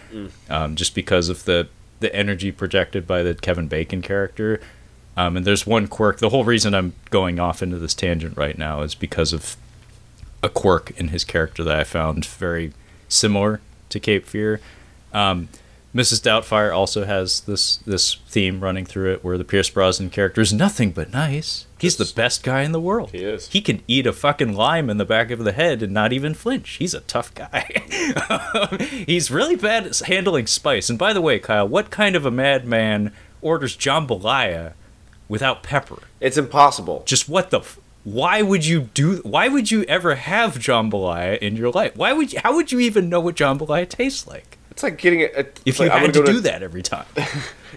um, just because of the the energy projected by the Kevin Bacon character. Um, and there's one quirk. The whole reason I'm going off into this tangent right now is because of a quirk in his character that I found very similar to Cape Fear. Um, Mrs. Doubtfire also has this this theme running through it, where the Pierce Brosnan character is nothing but nice. He's the best guy in the world. He is. He can eat a fucking lime in the back of the head and not even flinch. He's a tough guy. He's really bad at handling spice. And by the way, Kyle, what kind of a madman orders jambalaya without pepper? It's impossible. Just what the? F- why would you do? Why would you ever have jambalaya in your life? Why would you? How would you even know what jambalaya tastes like It's like getting it. if like, you had gonna to do that every time?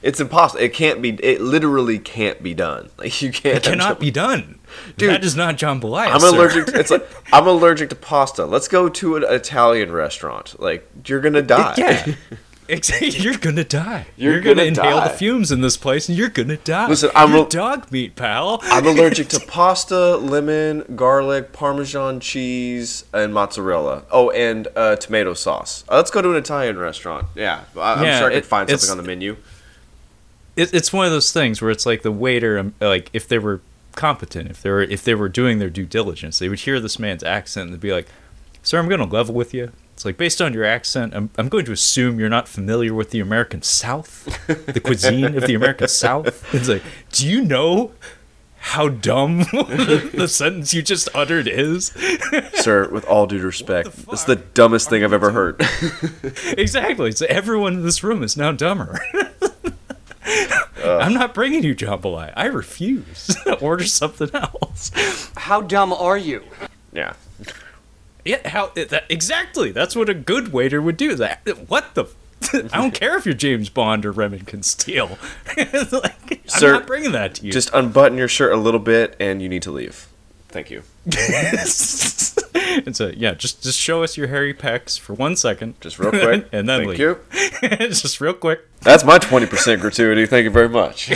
It's impossible. It can't be. It literally can't be done. Like you can't. It cannot be done. Dude, that is not jambalaya. I'm allergic. To, it's like I'm allergic to pasta. Let's go to an Italian restaurant. Like you're gonna die. Yeah. You're gonna die. You're You're, gonna, gonna inhale die. the fumes in this place, and you're gonna die. Listen, I'm You're a- dog meat, pal. I'm allergic to pasta, lemon, garlic, Parmesan cheese, and mozzarella. Oh, and uh, tomato sauce. Uh, let's go to an Italian restaurant. Yeah, I, I'm Yeah, sure I could it- find something on the menu. it, it's one of those things where it's like the waiter, um, like if they were competent, if they were if they were doing their due diligence, they would hear this man's accent and they'd be like, "Sir, I'm going to level with you." It's like based on your accent, I'm I'm going to assume you're not familiar with the American South, the cuisine of the American South. It's like, do you know? How dumb the sentence you just uttered is. Sir, with all due respect, this is the dumbest thing I've ever heard. exactly. So everyone in this room is now dumber. I'm not bringing you jambalaya. I refuse. Order something else. How dumb are you? yeah. Yeah, how that, exactly? That's what a good waiter would do. That what the. I don't care if you're James Bond or Remington Steele. like, Sir, I'm not bringing that to you. Just unbutton your shirt a little bit, and you need to leave. Thank you. and so yeah, just just show us your hairy pecs for one second, Just real quick. and then Thank leave. you. just real quick. That's my 20% gratuity. Thank you very much.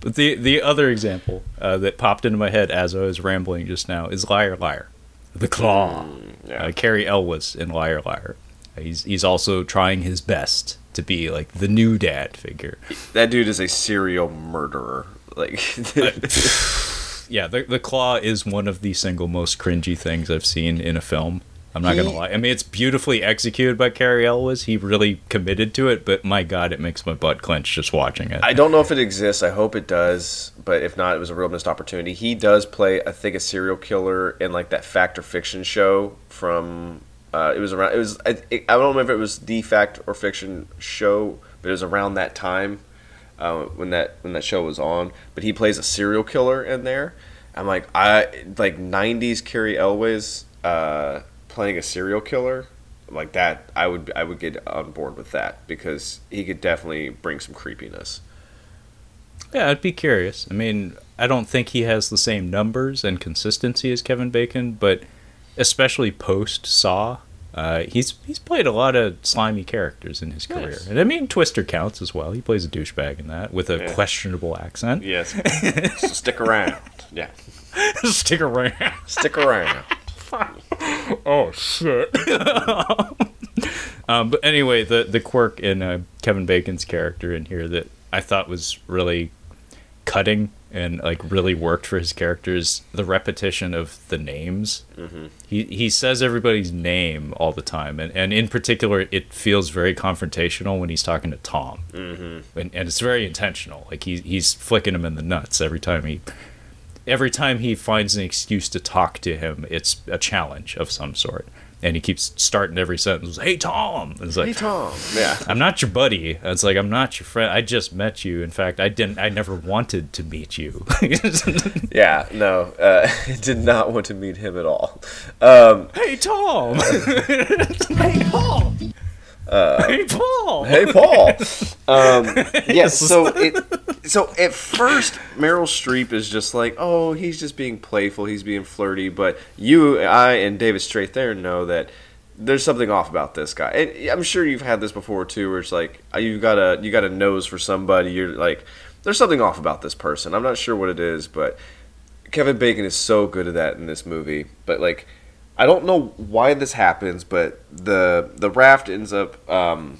But the the other example uh, that popped into my head as I was rambling just now is Liar Liar, the Claw. yeah. Uh, Cary Elwes in Liar Liar. He's he's also trying his best to be like the new dad figure. That dude is a serial murderer. Like, Yeah, the the Claw is one of the single most cringy things I've seen in a film. I'm not gonna lie. I mean, it's beautifully executed by Cary Elwes. He really committed to it, but my God, it makes my butt clench just watching it. I don't know if it exists. I hope it does. But if not, it was a real missed opportunity. He does play, I think, a serial killer in like that Fact or Fiction show from. Uh, it was around. It was. I, I don't remember if it was the Fact or Fiction show, but it was around that time uh, when that when that show was on. But he plays a serial killer in there. I'm like, I like '90s Cary Elwes uh, playing a serial killer like that. I would I would get on board with that because he could definitely bring some creepiness. Yeah, I'd be curious. I mean, I don't think he has the same numbers and consistency as Kevin Bacon, but especially post Saw, uh, he's he's played a lot of slimy characters in his career. Nice. And I mean, Twister counts as well. He plays a douchebag in that with a Yeah. questionable accent. Yes. so stick around. Yeah. Stick around. Stick around. oh shit. um, but anyway, the the quirk in uh, Kevin Bacon's character in here that I thought was really cutting and like really worked for his characters the repetition of the names. Mm-hmm. He he says everybody's name all the time, and and in particular, it feels very confrontational when he's talking to Tom, mm-hmm. and and it's very intentional. Like he he's flicking him in the nuts every time he every time he finds an excuse to talk to him, it's a challenge of some sort. And he keeps starting every sentence, "Hey Tom," and it's like, Hey Tom. Yeah. "I'm not your buddy." And It's like I'm not your friend. I just met you. In fact, I didn't. I never wanted to meet you. Yeah. No. Uh, did not want to meet him at all. Um, hey Tom. hey Paul. hey Paul. hey Paul. Um, yes. So it. So at first, Meryl Streep is just like, oh, he's just being playful. He's being flirty. But you, I, and David Strathairn know that there's something off about this guy. And I'm sure you've had this before too, where it's like uh, you got a you got a nose for somebody. You're like, there's something off about this person. I'm not sure what it is, but Kevin Bacon is so good at that in this movie. But like, I don't know why this happens, but the the raft ends up. Um,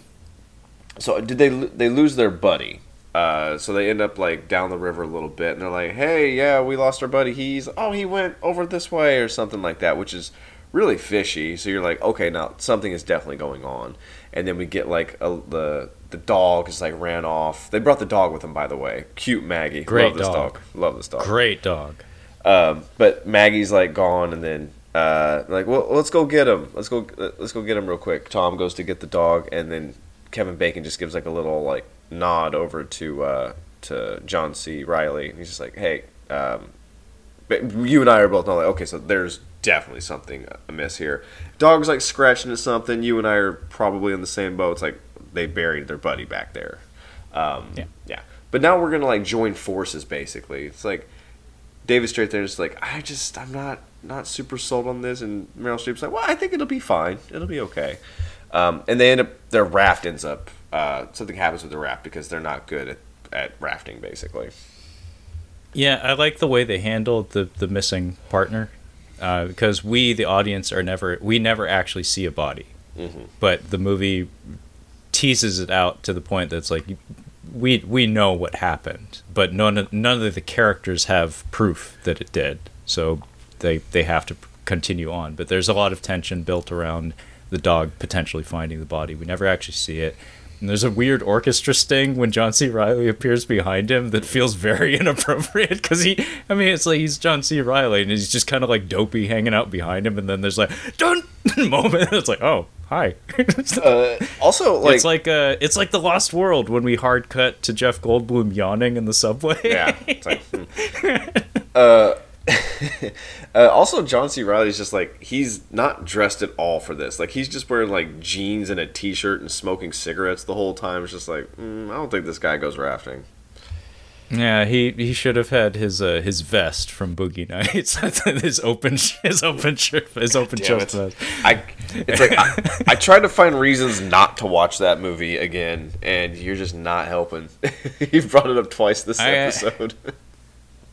so did they they lose their buddy? Uh, so they end up like down the river a little bit, and they're like, "Hey, yeah, we lost our buddy. He's oh, he went over this way or something like that," which is really fishy. So you're like, "Okay, now something is definitely going on." And then we get like a, the the dog is like ran off. They brought the dog with them, by the way. Cute Maggie. Great Love this dog. dog. Love this dog. Great dog. Um, but Maggie's like gone, and then uh, like, well, let's go get him. Let's go. Let's go get him real quick. Tom goes to get the dog, and then Kevin Bacon just gives like a little like nod over to uh, to John C. Reilly. And he's just like, hey, um, you and I are both know like, okay, so there's definitely something amiss here. Dog's like scratching at something. You and I are probably in the same boat. It's like they buried their buddy back there. Um, Yeah. yeah. But now we're gonna like join forces. Basically, it's like David Strathairn is like, I just I'm not not super sold on this, and Meryl Streep's like, well, I think it'll be fine. It'll be okay. Um, and they end up their raft ends up uh, something happens with the raft because they're not good at, at rafting basically. Yeah, I like the way they handled the the missing partner uh, because we, the audience, are never we never actually see a body, but the movie teases it out to the point that's like we we know what happened, but none of, none of the characters have proof that it did, so they they have to continue on. But there's a lot of tension built around the dog potentially finding the body. We never actually see it. And there's a weird orchestra sting when John C. Reilly appears behind him that feels very inappropriate because he, I mean, it's like he's John C. Reilly and he's just kind of like dopey hanging out behind him, and then there's like dun moment. It's like, oh, hi. Uh, also, like, it's like uh, it's like the Lost World when we hard cut to Jeff Goldblum yawning in the subway. yeah. It's like, hmm. uh, uh, also, John C. Reilly's just like he's not dressed at all for this. Like he's just wearing like jeans and a t-shirt and smoking cigarettes the whole time. It's just like mm, I don't think this guy goes rafting. Yeah, he, he should have had his uh, his vest from Boogie Nights. his open his open shirt his open chest vest. I it's like I, I tried to find reasons not to watch that movie again, and you're just not helping. you brought it up twice this I, uh, episode.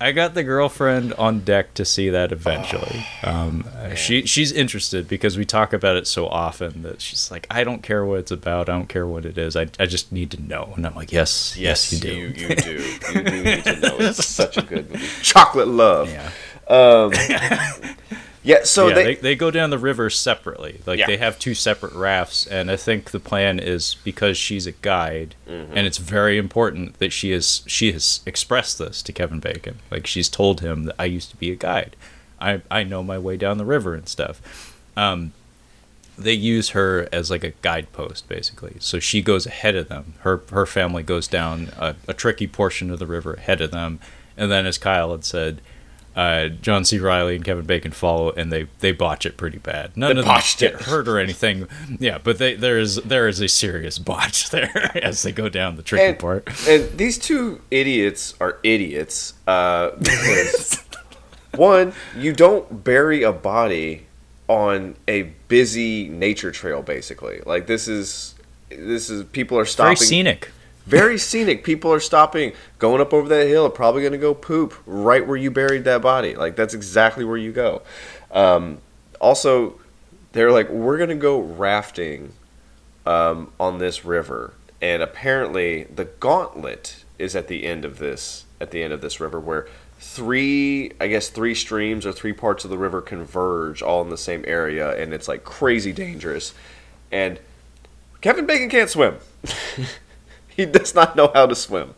I got the girlfriend on deck to see that eventually. Oh, um, she she's interested because we talk about it so often that she's like, I don't care what it's about. I don't care what it is. I, I just need to know. And I'm like, yes, yes, you do. You, you do. You do need to know. It's such a good movie. Chocolate Love. yeah. Um, yeah. So yeah, they, they, they go down the river separately. Like Yeah. they have two separate rafts, and I think the plan is because she's a guide, Mm-hmm. and it's very important that she is she has expressed this to Kevin Bacon. Like she's told him that I used to be a guide. I I know my way down the river and stuff. Um, they use her as like a guidepost basically. So she goes ahead of them. Her her family goes down a, a tricky portion of the river ahead of them, and then as Kyle had said. Uh, John C. Reilly and Kevin Bacon follow, and they, they botch it pretty bad. None They of them botched get it. hurt or anything. Yeah, but they, there is there is a serious botch there as they go down the tricky and, part. and these two idiots are idiots uh, because one, you don't bury a body on a busy nature trail. Basically, like this is this is people are stopping. Very scenic. Very scenic. People are stopping, going up over that hill, probably going to go poop right where you buried that body. Like that's exactly where you go. Um, also, they're like, we're going to go rafting um, on this river, and apparently the gauntlet is at the end of this at the end of this river where three i guess three streams or three parts of the river converge all in the same area and it's like crazy dangerous and kevin bacon can't swim he does not know how to swim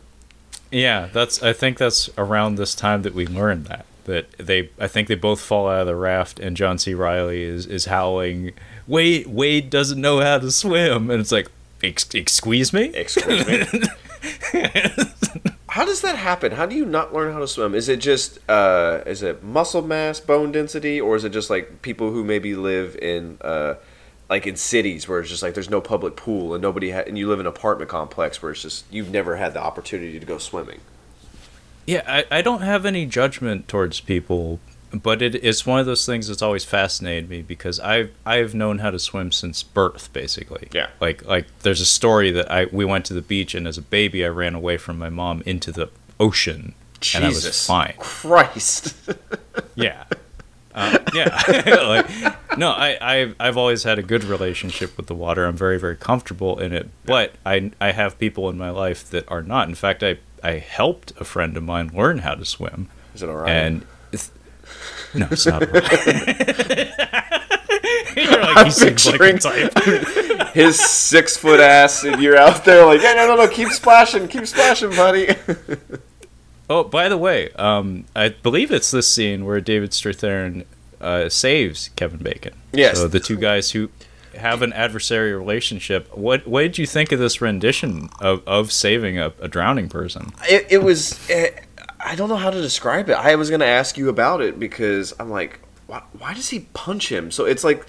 Yeah, that's. I think that's around this time that we learned that that they. I think they both fall out of the raft, and John C. Riley is is howling. Wade Wade doesn't know how to swim, and it's like, excuse me. excuse me how does that happen how do you not learn how to swim is it just uh, is it muscle mass bone density or is it just like people who maybe live in uh, like in cities where it's just like there's no public pool and nobody ha- and you live in an apartment complex where it's just you've never had the opportunity to go swimming Yeah, I, I don't have any judgment towards people, but it, it's one of those things that's always fascinated me because I've I've known how to swim since birth, basically. Yeah. Like like there's a story that I we went to the beach and as a baby I ran away from my mom into the ocean and I was fine. Christ Yeah. Uh, yeah, like no, I I've, I've always had a good relationship with the water. I'm very very comfortable in it, but I I have people in my life that are not. In fact, I I helped a friend of mine learn how to swim, is it all right and it's, no, it's not. Right. You're like, he seems like a type. his six foot ass and you're out there like yeah no no no keep splashing keep splashing buddy Oh, by the way, um, I believe it's this scene where David Strathairn uh, saves Kevin Bacon. Yes. So the two guys who have an adversarial relationship. What what did you think of this rendition of, of saving a, a drowning person? it, it was eh, i don't know how to describe it i was going to ask you about it because i'm like why, why does he punch him so it's like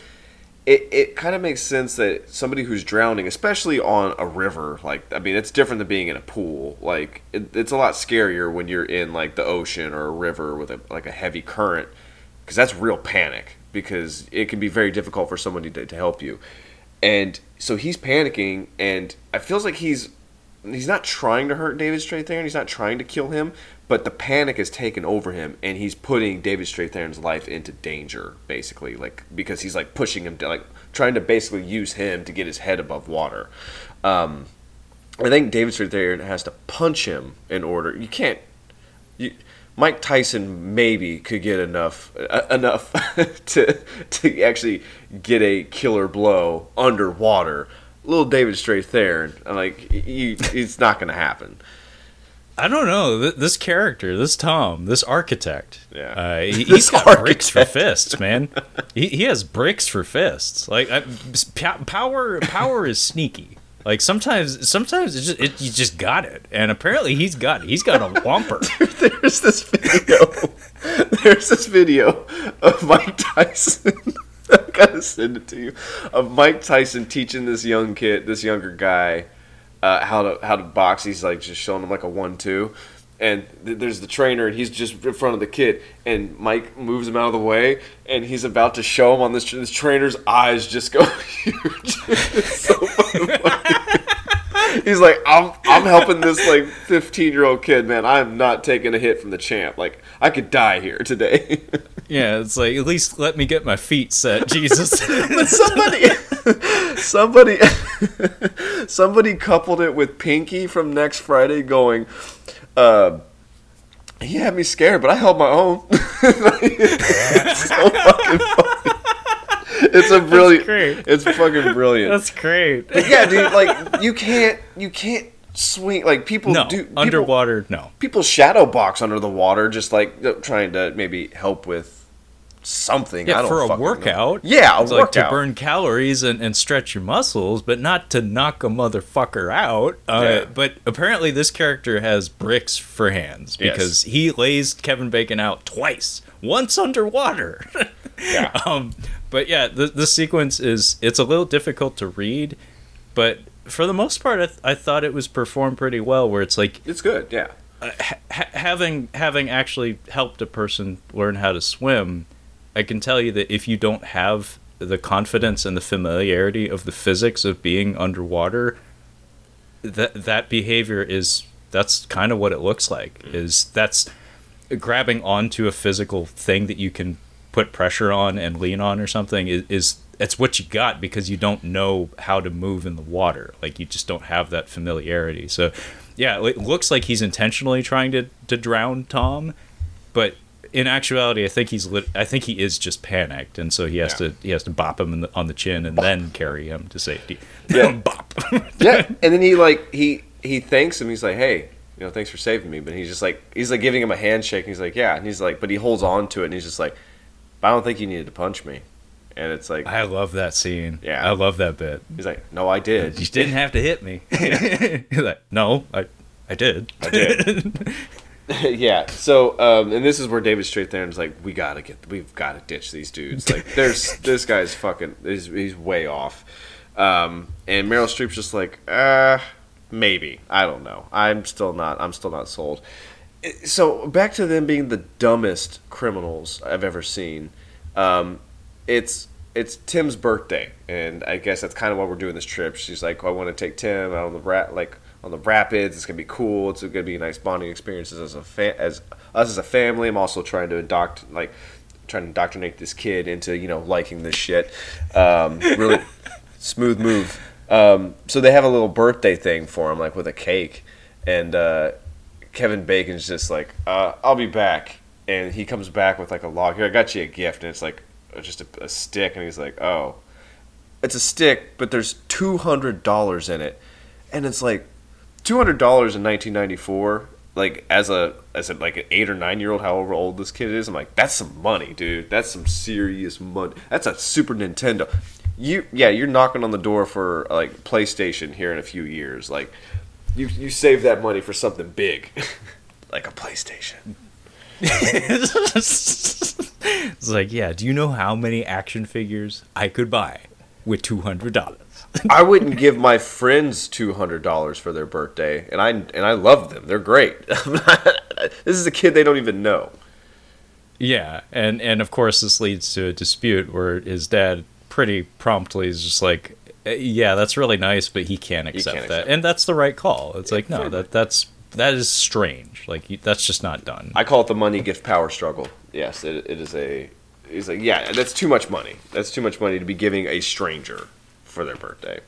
it, it kind of makes sense that somebody who's drowning especially on a river like i mean it's different than being in a pool like it, it's a lot scarier when you're in like the ocean or a river with a, like a heavy current because that's real panic because it can be very difficult for somebody to, to help you and so he's panicking, and it feels like he's he's not trying to hurt David Straight Strathairn. He's not trying to kill him, but the panic has taken over him, and he's putting David Strathairn's life into danger, basically, like because he's like pushing him to like trying to basically use him to get his head above water. Um, I think David Strathairn has to punch him in order. You can't. You, Mike Tyson maybe could get enough uh, enough to to actually get a killer blow underwater. Little David Strathairn, like it's not going to happen. I don't know Th- this character, this Tom, this architect. Yeah. uh, he, has got bricks for fists, man. he, he has bricks for fists. Like I, power, power is sneaky. Like sometimes, sometimes it's just it, you just got it, and apparently he's got it. He's got a whomper. There's this video. There's this video of Mike Tyson. I gotta send it to you. Of Mike Tyson teaching this young kid, this younger guy, uh, how to how to box. He's like just showing him like a one-two, and th- there's the trainer, and he's just in front of the kid, and Mike moves him out of the way, and he's about to show him on this. This trainer's eyes just go huge. it's so. He's like, I'm I'm helping this like 15 year old kid, man. I am not taking a hit from the champ. Like I could die here today. yeah, it's like at least let me get my feet set, Jesus. but somebody, somebody, somebody coupled it with Pinky from next Friday going. Uh, he had me scared, but I held my own. so fucking funny. It's a brilliant. great. It's fucking brilliant. That's great. But yeah, dude. Like you can't, you can't swing. Like people No, do. People, underwater, no. people shadow box under the water, just like uh, trying to maybe help with something. I Yeah, don't for a fucking know. workout. Yeah, a it's like to burn calories and, and stretch your muscles, but not to knock a motherfucker out. Uh, Yeah. But apparently, this character has bricks for hands Yes. because he lays Kevin Bacon out twice, once underwater. Yeah. um, but yeah, the the sequence is it's a little difficult to read, but for the most part, I, th- I thought it was performed pretty well. Where it's like It's good. Yeah. ha- having having actually helped a person learn how to swim, I can tell you that if you don't have the confidence and the familiarity of the physics of being underwater, that that behavior is that's kind of what it looks like. Is that's grabbing onto a physical thing that you can put pressure on and lean on or something is, is it's what you got because you don't know how to move in the water like you just don't have that familiarity so yeah it looks like he's intentionally trying to, to drown tom but in actuality i think he's lit, i think he is just panicked and so he has Yeah. to he has to bop him in the, on the chin and then carry him to safety Yeah. bop Yeah. and then he like he he thanks him. He's like, hey. You know, thanks for saving me. But he's just like, he's like giving him a handshake. And he's like, yeah. And he's like, but he holds on to it. And he's just like, but I don't think you needed to punch me. And it's like, i love that scene Yeah. i love that bit he's like, no, I did. You didn't have to hit me. He's like, no, I, I did. I did. yeah. So, um, and this is where David Strathairn's like, we gotta get, we've got to ditch these dudes. Like, there's this guy's fucking, he's, he's way off. Um, and Meryl Streep's just like, uh, maybe. I don't know. I'm still not. I'm still not sold. So back to them being the dumbest criminals I've ever seen. Um, it's it's Tim's birthday, and I guess that's kind of why we're doing this trip. She's like, I want to take Tim out on the rat like on the rapids. It's gonna be cool. It's gonna be a nice bonding experiences as a fa- as us as a family. I'm also trying to adopt like trying to indoctrinate this kid into you know liking this shit. Um, really smooth move. Um, so they have a little birthday thing for him, like with a cake, and uh, Kevin Bacon's just like, uh, "I'll be back," and he comes back with like a log. Here, I got you a gift, and it's like just a, a stick, and he's like, "Oh, it's a stick, but there's two hundred dollars in it," and it's like two hundred dollars in nineteen ninety four. Like as a as a like an eight or nine year old, however old this kid is, I'm like, that's some money, dude. That's some serious money. That's a Super Nintendo. You yeah, you're knocking on the door for like PlayStation here in a few years. Like you you save that money for something big, like a PlayStation. it's like, yeah, do you know how many action figures I could buy with $200? I wouldn't give my friends two hundred dollars for their birthday, and I and I love them. They're great. this is a kid they don't even know. Yeah, and and of course this leads to a dispute where his dad pretty promptly is just like, Uh, yeah, that's really nice, but he can't accept can't that, accept and that's the right call. It's like no, that that's that is strange. Like you- that's just not done. I call it the money gift power struggle. Yes, it, it is a. He's like, yeah, that's too much money. That's too much money to be giving a stranger for their birthday.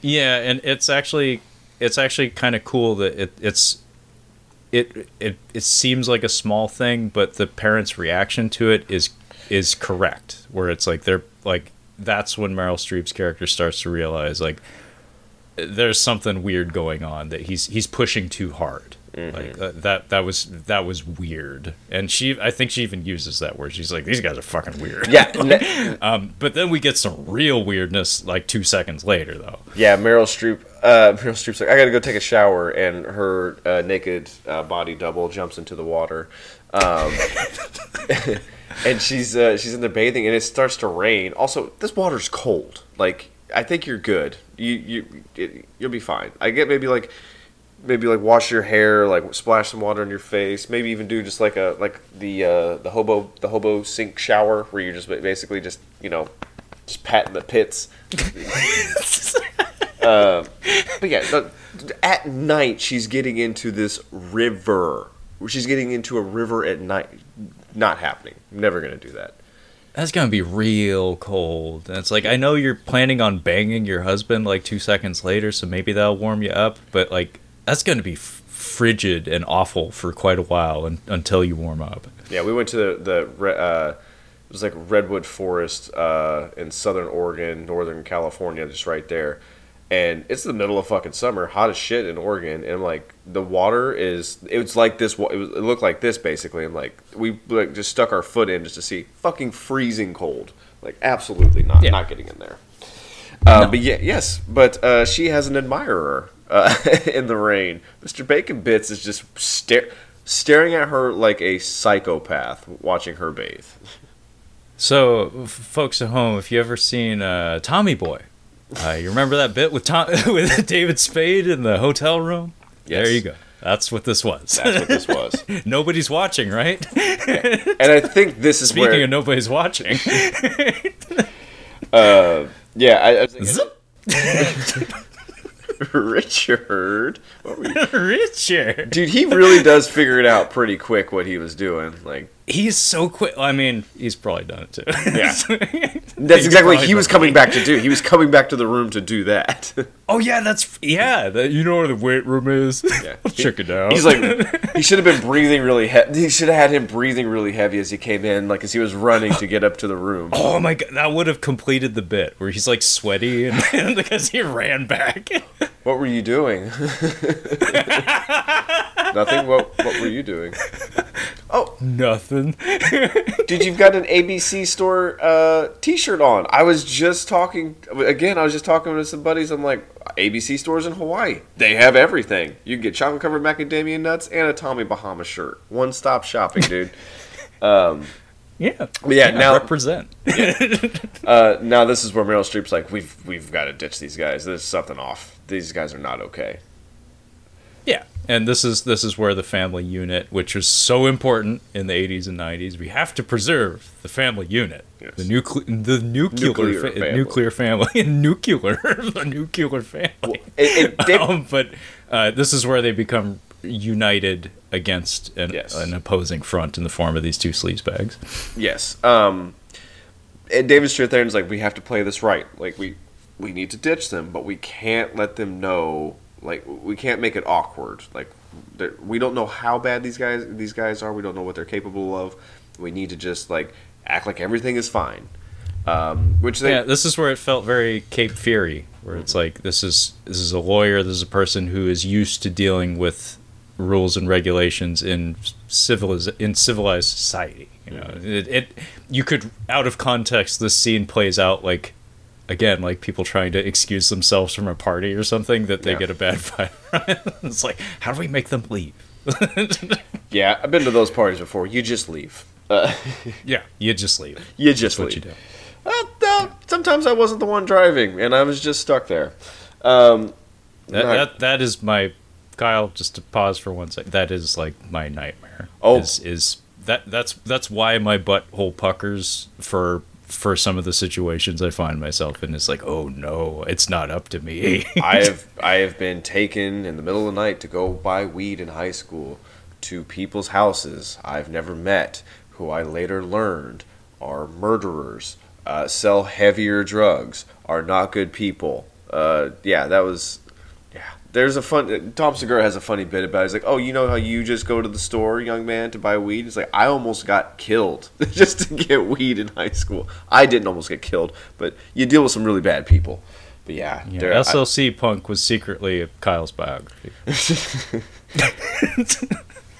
Yeah, and it's actually it's actually kind of cool that it it's it it it seems like a small thing, but the parents' reaction to it is is correct. Where it's like they're like that's when Meryl Streep's character starts to realize like there's something weird going on that he's he's pushing too hard. Like uh, that that was that was weird, and she I think she even uses that word. She's like, "These guys are fucking weird." Yeah, ne- Um, but then we get some real weirdness like two seconds later, though. yeah. Meryl Streep. Uh, Meryl Streep's like, I gotta go take a shower, and her uh, naked uh, body double jumps into the water, um, and she's uh, she's in there bathing, and it starts to rain. Also, this water's cold. Like, I think you're good. You you it, you'll be fine. I get maybe like maybe like wash your hair, like splash some water on your face. Maybe even do just like a like the uh, the hobo the hobo sink shower where you're just basically just you know just patting the pits. uh, but yeah, the, at night she's getting into this river. She's getting into a river at night. Not happening. I'm Never gonna do that. That's gonna be real cold. And it's like I know you're planning on banging your husband like two seconds later, so maybe that'll warm you up. But like that's gonna be f- frigid and awful for quite a while un- until you warm up. Yeah, we went to the the uh, it was like redwood forest uh, in southern Oregon, northern California, just right there. And it's the middle of fucking summer, hot as shit in Oregon, and like the water is, it's like this. It, was, it looked like this basically, and like we like just stuck our foot in just to see fucking freezing cold, like absolutely not Yeah. not getting in there. Uh, But yeah, yes, but uh, she has an admirer uh, in the rain. Mr. Bacon Bits is just stare, staring at her like a psychopath watching her bathe. So, folks at home, if you ever seen uh, Tommy Boy, uh, you remember that bit with Tom with David Spade in the hotel room? Yes. There you go. That's what this was. That's what this was. Nobody's watching, right? and I think this is Speaking where, of nobody's watching, uh, yeah, I, I was thinking. Richard, what were you? Richard. dude, he really does figure it out pretty quick what he was doing. Like, He's so quick. I mean, he's probably done it too. Yeah. That's that's exactly what he was coming back to do. He was coming back to the room to do that. Oh yeah, that's yeah. That, you know where the weight room is. Yeah. I'll check it out. He's like, he should have been breathing really heavy. He should have had him breathing really heavy as he came in, like as he was running to get up to the room. oh my god, that would have completed the bit where he's like sweaty and because he ran back. What were you doing? Nothing. What What were you doing? Oh, Nothing. dude, you've got an ABC store uh, T-shirt on. I was just talking again. I was just talking to some buddies. I'm like, ABC stores in Hawaii. They have everything. You can get chocolate covered macadamia nuts and a Tommy Bahama shirt. One stop shopping, dude. um, Yeah. Yeah, now represent. uh, now this is where Meryl Streep's like, we've we've got to ditch these guys. There's something off. These guys are not okay. Yeah, and this is this is where the family unit, which was so important in the 80s and 90s, we have to preserve the family unit, Yes. the nuclear, the nuclear, Nuclear fa- family. nuclear family, nuclear, the nuclear family. And, and Dave- um, but uh, this is where they become united against an, Yes. an opposing front in the form of these two sleaze bags. Yes. Um, and David Strathairn's like, we have to play this right. Like we we need to ditch them, but we can't let them know. Like we can't make it awkward. Like we don't know how bad these guys these guys are. We don't know what they're capable of. We need to just like act like everything is fine. Um, which they yeah, this is where it felt very Cape Fear, where it's like this is this is a lawyer, this is a person who is used to dealing with rules and regulations in civiliz- in civilized society. You know, it, it you could out of context this scene plays out like again like people trying to excuse themselves from a party or something that they Yeah. get a bad vibe. it's like how do we make them leave? yeah, I've been to those parties before. You just leave. Uh, yeah, you just leave. you just That's what leave. you do. Well, no, sometimes I wasn't the one driving, and I was just stuck there. Um, That, not- that that is my Kyle. Just to pause for one second. That is like my nightmare. Oh. is, is that that's that's why my butthole puckers for for some of the situations I find myself in. It's like, oh no, it's not up to me. I have I have been taken in the middle of the night to go buy weed in high school to people's houses I've never met, who I later learned are murderers, uh, sell heavier drugs, are not good people. Uh, yeah, that was. There's a fun. Tom Segura has a funny bit about. it. He's like, "Oh, you know how you just go to the store, young man, to buy weed?" He's like, "I almost got killed just to get weed in high school. I didn't almost get killed, but you deal with some really bad people." But yeah, Yeah, there- I- SLC Punk was secretly Kyle's biography.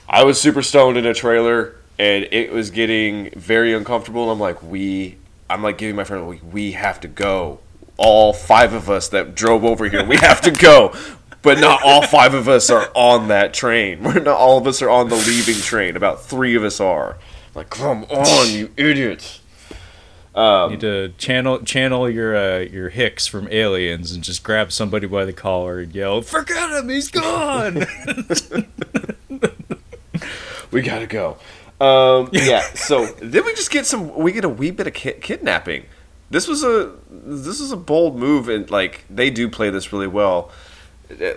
I was super stoned in a trailer and it was getting very uncomfortable. And I'm like, we, I'm like giving my friend, we, we have to go. All five of us that drove over here, we have to go. But not all five of us are on that train. We're not all of us are on the leaving train. About three of us are. Like, come on, you idiots. Um, need to channel channel your uh, your Hicks from Aliens and just grab somebody by the collar and yell, "Forget him, he's gone!" we gotta go. Um, yeah. So then we just get some. We get a wee bit of ki- kidnapping. This was a this is a bold move, and like they do play this really well.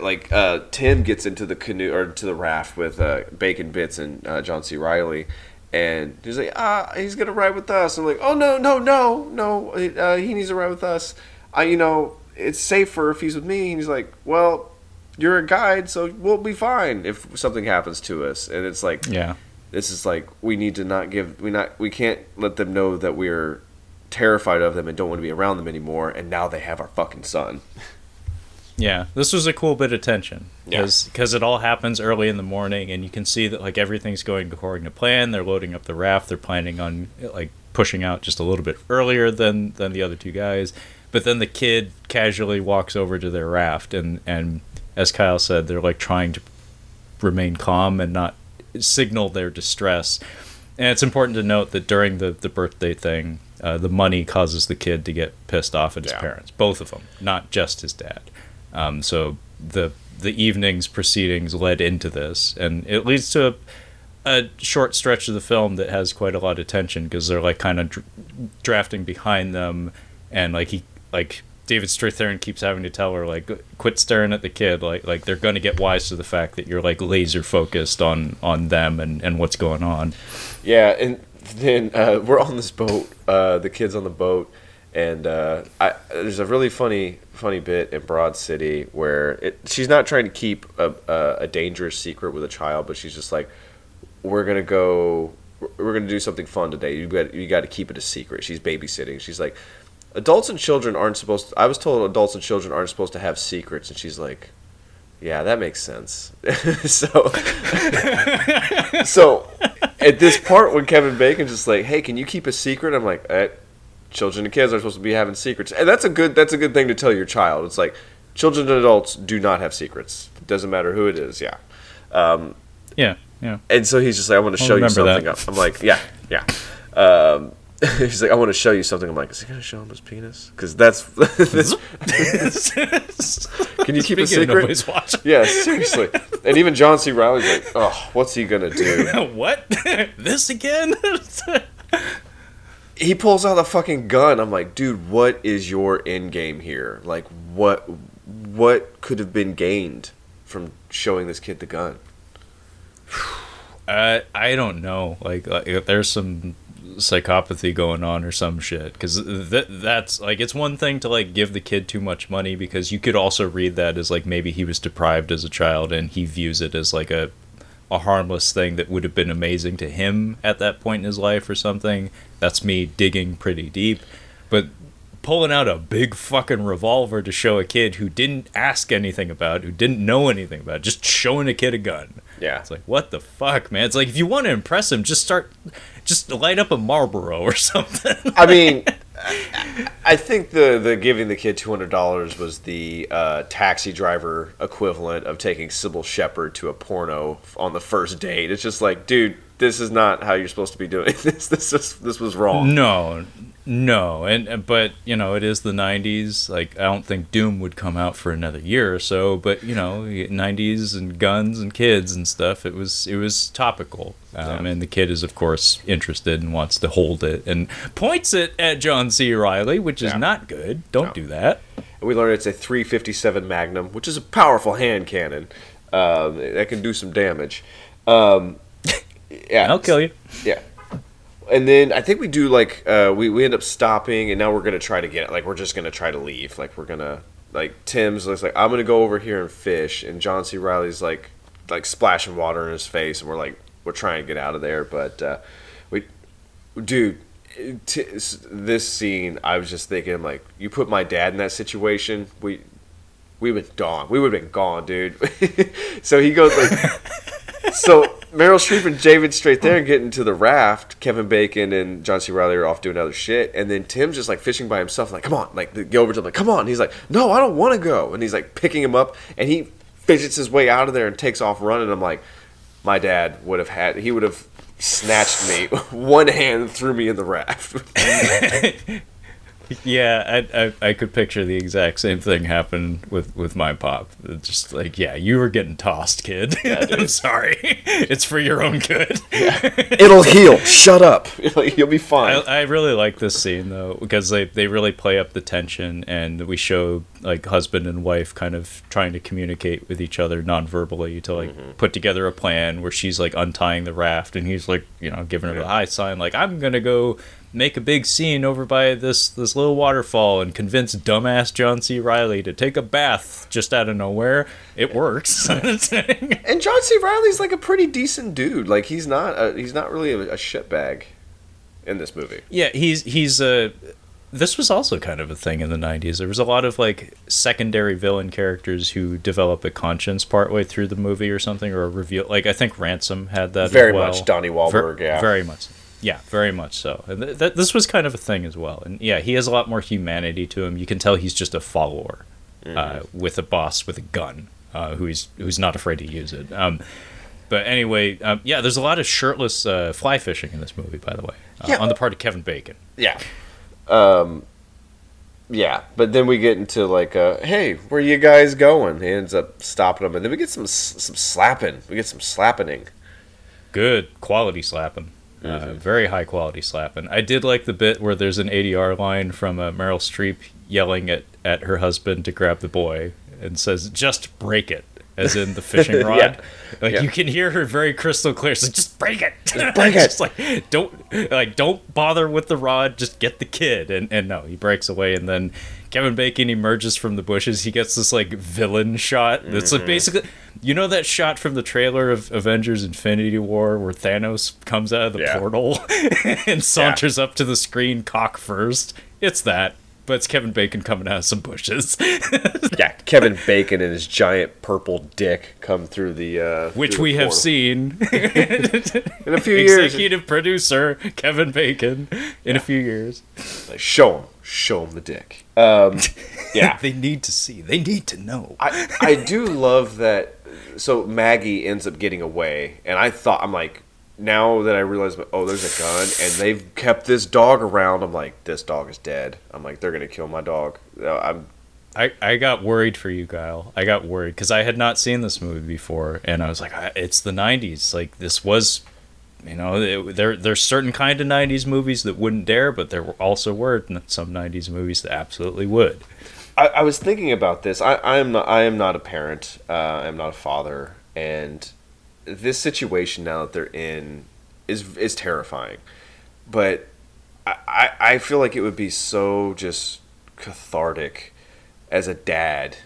Like uh, Tim gets into the canoe or to the raft with uh, Bacon Bits and uh, John C. Reilly, and he's like, ah, he's gonna ride with us. I'm like, oh no, no, no, no, uh, he needs to ride with us. I, you know, it's safer if he's with me. And he's like, well, you're a guide, so we'll be fine if something happens to us. And it's like, yeah, this is like we need to not give we not we can't let them know that we're terrified of them and don't want to be around them anymore. And now they have our fucking son. yeah. This was a cool bit of tension Yeah. because it all happens early in the morning, and you can see that like everything's going according to plan. They're loading up the raft. They're planning on like pushing out just a little bit earlier than than the other two guys. But then the kid casually walks over to their raft, and and as Kyle said, they're like trying to remain calm and not signal their distress. And it's important to note that during the, the birthday thing, uh, the money causes the kid to get pissed off at his Yeah. parents, both of them, not just his dad. Um, so the the evening's proceedings led into this, and it leads to a, a short stretch of the film that has quite a lot of tension because they're like kind of dr- drafting behind them, and like he like David Strathairn keeps having to tell her like quit staring at the kid like like they're going to get wise to the fact that you're like laser focused on on them and and what's going on. Yeah, and then uh, we're on this boat. Uh, the kids on the boat, and uh, I, there's a really funny funny bit in Broad City where it, she's not trying to keep a, a, a dangerous secret with a child, but she's just like, "We're gonna go. We're gonna do something fun today. You got you got to keep it a secret." She's babysitting. She's like, "Adults and children aren't supposed. To, I was told adults and children aren't supposed to have secrets," and she's like. Yeah, that makes sense. so, so at this part when Kevin Bacon's just like, "Hey, can you keep a secret?" I'm like, eh, "Children and kids are supposed to be having secrets," and that's a good that's a good thing to tell your child. It's like children and adults do not have secrets. It doesn't matter who it is. Yeah, um, Yeah, yeah. and so he's just like, "I want to I'll show you remember that. something." I'm like, "Yeah, yeah." Um, he's like, "I want to show you something." I'm like, "Is he gonna show him his penis?" Because that's. Can you keep a Speaking of secret? nobody's watching. Yeah, seriously. And even John C. Reilly's like, "Oh, what's he gonna do?" what? this again? He pulls out the fucking gun. I'm like, dude, what is your end game here? Like, what what could have been gained from showing this kid the gun? Uh, I don't know. Like, like there's some psychopathy going on or some shit. Because th- that's like it's one thing to like give the kid too much money because you could also read that as like maybe he was deprived as a child and he views it as like a a harmless thing that would have been amazing to him at that point in his life or something. That's me digging pretty deep. But pulling out a big fucking revolver to show a kid who didn't ask anything about, who didn't know anything about, just showing a kid a gun. Yeah. It's like, what the fuck, man? It's like if you want to impress him, just start, just light up a Marlboro or something. I mean, I- think the the giving the kid two hundred dollars was the uh, taxi driver equivalent of taking Cybill Shepherd to a porno on the first date. It's just like, dude, this is not how you're supposed to be doing this. This is, this was wrong. no, No, and but you know it is the '90s. Like I don't think Doom would come out for another year or so. But you know, '90s and guns and kids and stuff. It was it was topical, um, Yeah. and the kid is of course interested and wants to hold it and points it at John C. Reilly, which is Yeah. not good. Don't No. do that. And we learned it's a 357 Magnum, which is a powerful hand cannon um, that can do some damage. Um, yeah, I'll kill you. Yeah. And then I think we do like uh, we we end up stopping, and now we're gonna try to get like we're just gonna try to leave. Like we're gonna like Tim's looks like I'm gonna go over here and fish, and John C. Reilly's like like splashing water in his face, and we're like we're trying to get out of there, but uh, we dude. T- this scene, I was just thinking, like, you put my dad in that situation, we we would gone. We would have been gone, dude. so he goes like, so Meryl Streep and David Strathairn get into the raft. Kevin Bacon and John C. Reilly are off doing other shit, and then Tim's just like fishing by himself, like, come on, like to like, come on. And he's like, no, I don't want to go, and he's like picking him up, and he fidgets his way out of there and takes off running. I'm like, my dad would have had, he would have snatched me, one hand threw me in the raft. Yeah, I, I I could picture the exact same thing happen with with my pop. It's Just like, yeah, you were getting tossed, kid. I'm sorry. It's for your own good. It'll heal. Shut up. You'll be fine. I, I really like this scene though because they they really play up the tension and we show like husband and wife kind of trying to communicate with each other non-verbally to like mm-hmm. put together a plan where she's like untying the raft and he's like you know giving her the high sign like I'm gonna go make a big scene over by this this little waterfall and convince dumbass John C. Reilly to take a bath just out of nowhere. It works. And John C. Reilly's like a pretty decent dude. Like he's not a, he's not really a, a shitbag in this movie. Yeah, he's he's uh this was also kind of a thing in the 90s. There was a lot of like secondary villain characters who develop a conscience partway through the movie or something or a reveal like I think Ransom had that Very well. much Donnie Wahlberg, Ver- yeah. Very much. Yeah, very much so. And th- th- this was kind of a thing as well. And yeah, he has a lot more humanity to him. You can tell he's just a follower Mm-hmm. uh, with a boss with a gun uh, who's who's not afraid to use it. Um, but anyway, um, yeah, there's a lot of shirtless uh, fly fishing in this movie, by the way, uh, Yeah. on the part of Kevin Bacon. Yeah. Um yeah, but then we get into like uh hey, where you guys going? He ends up stopping them and then we get some some slapping. We get some slappening. Good quality slapping. Uh, very high quality slapping. I did like the bit where there's an ADR line from uh, Meryl Streep yelling at, at her husband to grab the boy and says, "Just break it," as in the fishing rod. Yeah. Like Yeah. you can hear her very crystal clear. So "Just break it, just break it." just like don't like don't bother with the rod. Just get the kid." And and no, he breaks away, and then Kevin Bacon emerges from the bushes. He gets this like villain shot. That's Mm-hmm. like basically, you know, that shot from the trailer of Avengers: Infinity War where Thanos comes out of the Yeah. portal and saunters up to the screen cock first. It's that. But it's Kevin Bacon coming out of some bushes, Yeah, Kevin Bacon and his giant purple dick come through the uh which through we the have seen. in a few years. Executive producer Kevin Bacon in a few years. Like, show him, show him the dick. Um yeah. They need to see. They need to know. I, I do love that. So Maggie ends up getting away, and I thought I'm like, now that I realize, oh, there's a gun, and they've kept this dog around. I'm like, this dog is dead. I'm like, they're gonna kill my dog. Uh, I'm I, I got worried for you, Kyle. I got worried because I had not seen this movie before, and I was like, it's the '90s. Like this was, you know, it, there there's certain kind of '90s movies that wouldn't dare, but there were also were some '90s movies that absolutely would. I, I was thinking about this. I, I am not. I am not a parent. Uh, I am not a father, and this situation now that they're in is is terrifying. But I, I, feel like it would be so just cathartic as a dad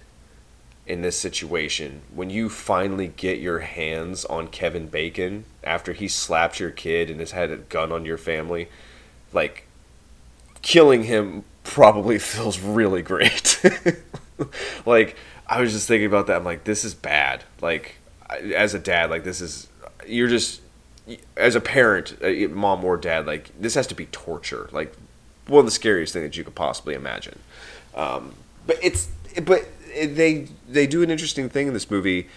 in this situation when you finally get your hands on Kevin Bacon after he slapped your kid and has had a gun on your family. Like killing him probably feels really great. like I was just thinking about that. I'm like, this is bad. Like as a dad, like this is you're just as a parent, uh, mom or dad, like this has to be torture. Like one of the scariest things that you could possibly imagine. Um, but it's but they they do an interesting thing in this movie.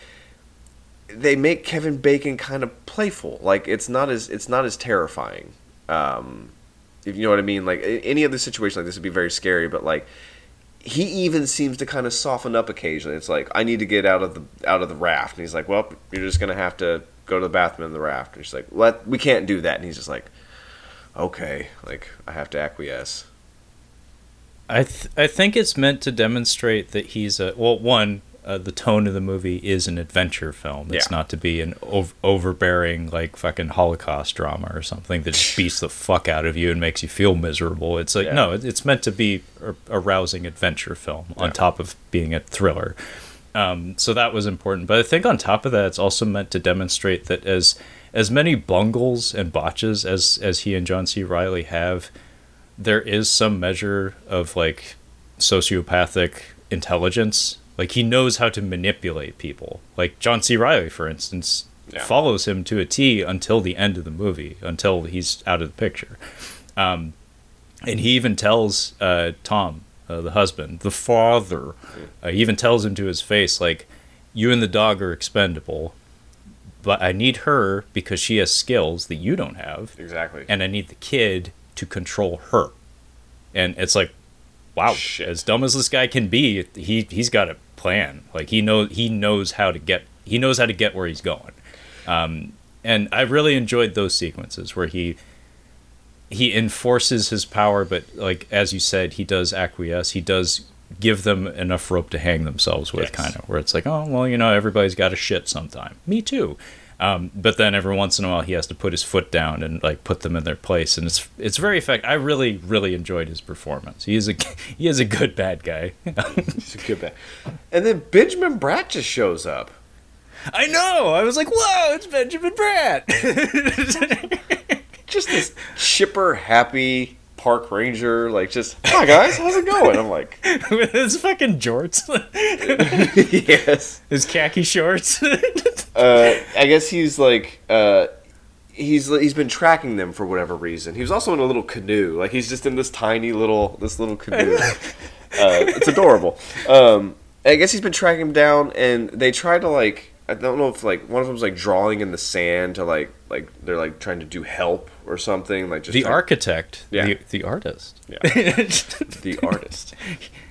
They make Kevin Bacon kind of playful. Like it's not as it's not as terrifying. Um, if you know what I mean. Like any other situation like this would be very scary, but like he even seems to kind of soften up occasionally. It's like I need to get out of the out of the raft, and he's like, "Well, you're just gonna have to go to the bathroom in the raft." And she's like, "What? We can't do that." And he's just like, "Okay, like I have to acquiesce." I th- I think it's meant to demonstrate that he's a well. One, uh, the tone of the movie is an adventure film. It's Yeah. not to be an ov- overbearing like fucking Holocaust drama or something that just beats the fuck out of you and makes you feel miserable. It's like Yeah. no, it's meant to be a, a rousing adventure film on Yeah. top of being a thriller. Um, so that was important. But I think on top of that, it's also meant to demonstrate that as as many bungles and botches as as he and John C. Reilly have, there is some measure of like sociopathic intelligence. Like he knows how to manipulate people. Like John C. Reilly, for instance, Yeah. follows him to a T until the end of the movie, until he's out of the picture. Um, and he even tells uh, Tom, uh, the husband, the father, uh, he even tells him to his face, like, "You and the dog are expendable, but I need her because she has skills that you don't have." Exactly. and I need the kid to control her. And it's like, wow, Shit. as dumb as this guy can be, he he's got a plan. Like he knows he knows how to get he knows how to get where he's going. Um, and I really enjoyed those sequences where he he enforces his power, but like as you said, he does acquiesce. He does give them enough rope to hang themselves with, Yes. kind of where it's like, oh well, you know, everybody's got a shit sometime. Me too. Um, but then every once in a while, he has to put his foot down and like put them in their place, and it's it's very effective. I really really enjoyed his performance. He is a he is a good bad guy. He's a good bad. And then Benjamin Bratt just shows up. I know. I was like, whoa, it's Benjamin Bratt. Just this chipper, happy park ranger, like just hi guys, how's it going? I'm like, with his fucking jorts, yes. his khaki shorts. Uh, I guess he's like uh, he's he's been tracking them for whatever reason. He was also in a little canoe, like he's just in this tiny little this little canoe. uh, it's adorable. Um, I guess he's been tracking them down, and they try to like I don't know if like one of them's like drawing in the sand to like like they're like trying to do help or something like just the trying- architect, Yeah. the, the artist. Yeah. the artist.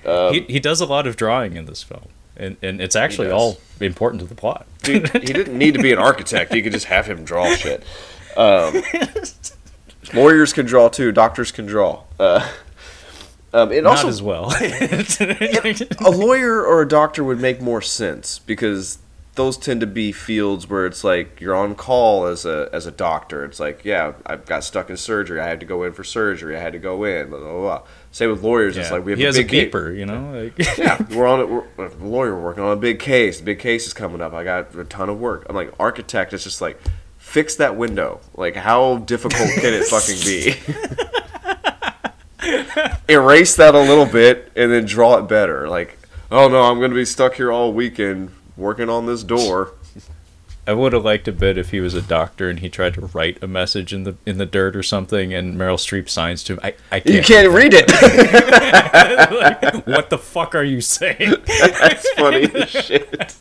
Um, he, he does a lot of drawing in this film, and, and it's actually all important to the plot. Dude, he didn't need to be an architect. You could just have him draw shit. Um, lawyers can draw too. Doctors can draw. Uh, um, it Not also as well. a lawyer or a doctor would make more sense because those tend to be fields where it's like you're on call as a as a doctor. It's like, yeah, I got stuck in surgery. I had to go in for surgery. I had to go in. Blah, blah, blah. Same with lawyers. It's like we have he a has a big ca- beeper, you know. Like, yeah, we're on it. We're, a lawyer working on a big case. The big case is coming up. I got a ton of work. I'm like architect. It's just like fix that window. Like how difficult can it fucking be? Erase that a little bit and then draw it better. Like oh no, I'm gonna be stuck here all weekend working on this door. I would have liked a bit if he was a doctor and he tried to write a message in the in the dirt or something, and Meryl Streep signs to him. I, I can't. You can't read it. like, what the fuck are you saying? That's funny as shit.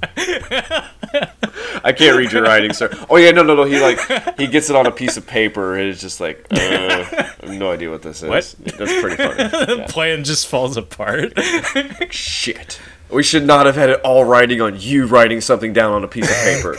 I can't read your writing, sir. Oh yeah, no, no, no. He like he gets it on a piece of paper and it's just like uh, I have no idea what this is. What? That's pretty funny. the Yeah. plan just falls apart. Shit. We should not have had it all writing on you writing something down on a piece of paper.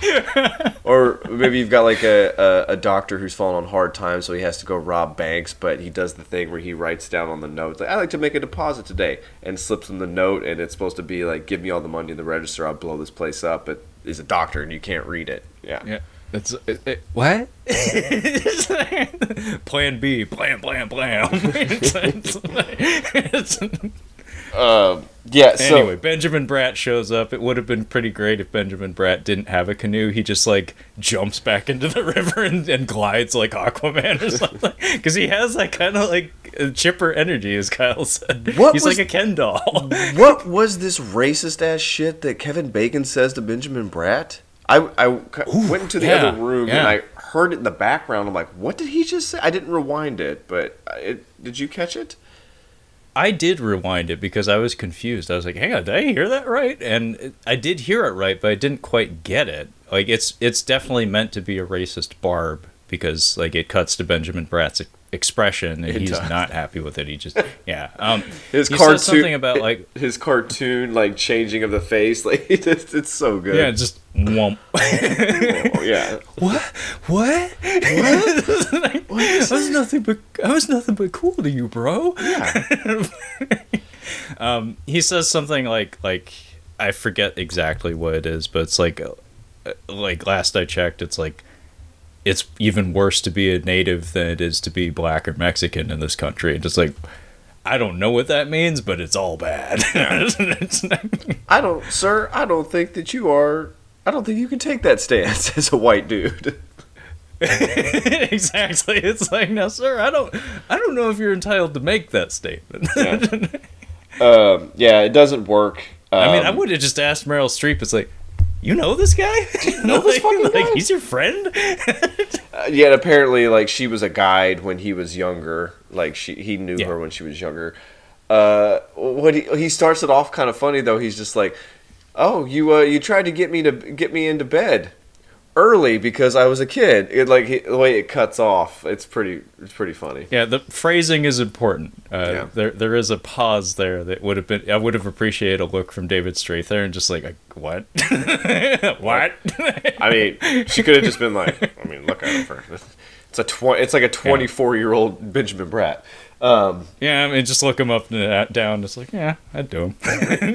or maybe you've got like a, a, a doctor who's fallen on hard times, so he has to go rob banks, but he does the thing where he writes down on the note, like, I like to make a deposit today, and slips him the note, and it's supposed to be like, give me all the money in the register, I'll blow this place up, but he's a doctor and you can't read it. Yeah. Yeah. It's it, it- what? plan B, plan, plan, plan. It's- it's- Um, yeah, so. anyway, Benjamin Bratt shows up. It would have been pretty great if Benjamin Bratt didn't have a canoe. He just like jumps back into the river and, and glides like Aquaman or something. Because he has that kind of like uh, chipper energy, as Kyle said. What He's was- like a Ken doll. what was this racist ass shit that Kevin Bacon says to Benjamin Bratt? I, I c- went into the yeah, other room and. I heard it in the background. I'm like, what did he just say? I didn't rewind it, but it, did you catch it? I did rewind it because I was confused. I was like, "Hang on, did I hear that right?" And I did hear it right, but I didn't quite get it. Like it's it's definitely meant to be a racist barb because like it cuts to Benjamin Bratt's expression, and he's not happy with it. He just yeah. Um, His cartoon something about like his cartoon like changing of the face, like it's, it's so good. yeah, just womp. Oh, yeah. what? What? What? I was nothing but I was nothing but cool to you, bro. Yeah. um, he says something like like I forget exactly what it is, but it's like uh, like last I checked, it's like it's even worse to be a native than it is to be black or Mexican in this country. And just like I don't know what that means, but it's all bad. I don't, sir. I don't think that you are. I don't think you can take that stance as a white dude. exactly. It's like now, sir. I don't. I don't know if you're entitled to make that statement. yeah. Um, yeah, it doesn't work. Um, I mean, I would have just asked Meryl Streep. It's like, you know this guy? You know this like, fucking like, guy? he's your friend? Uh, yet apparently, like she was a guide when he was younger. Like she, he knew Yeah. her when she was younger. Uh, what he he starts it off kind of funny though. He's just like, "Oh, you uh, you tried to get me to get me into bed early because I was a kid." It like he, the way it cuts off, it's pretty it's pretty funny. yeah, the phrasing is important. Uh, Yeah. There, there is a pause there that would have been. I would have appreciated a look from David Strathairn just like, what? what? I mean, she could have just been like, I mean, look at her. It's a tw- It's like a twenty four year old Benjamin Bratt. Um, yeah, I mean, just look him up and down. It's like, yeah, I'd do him.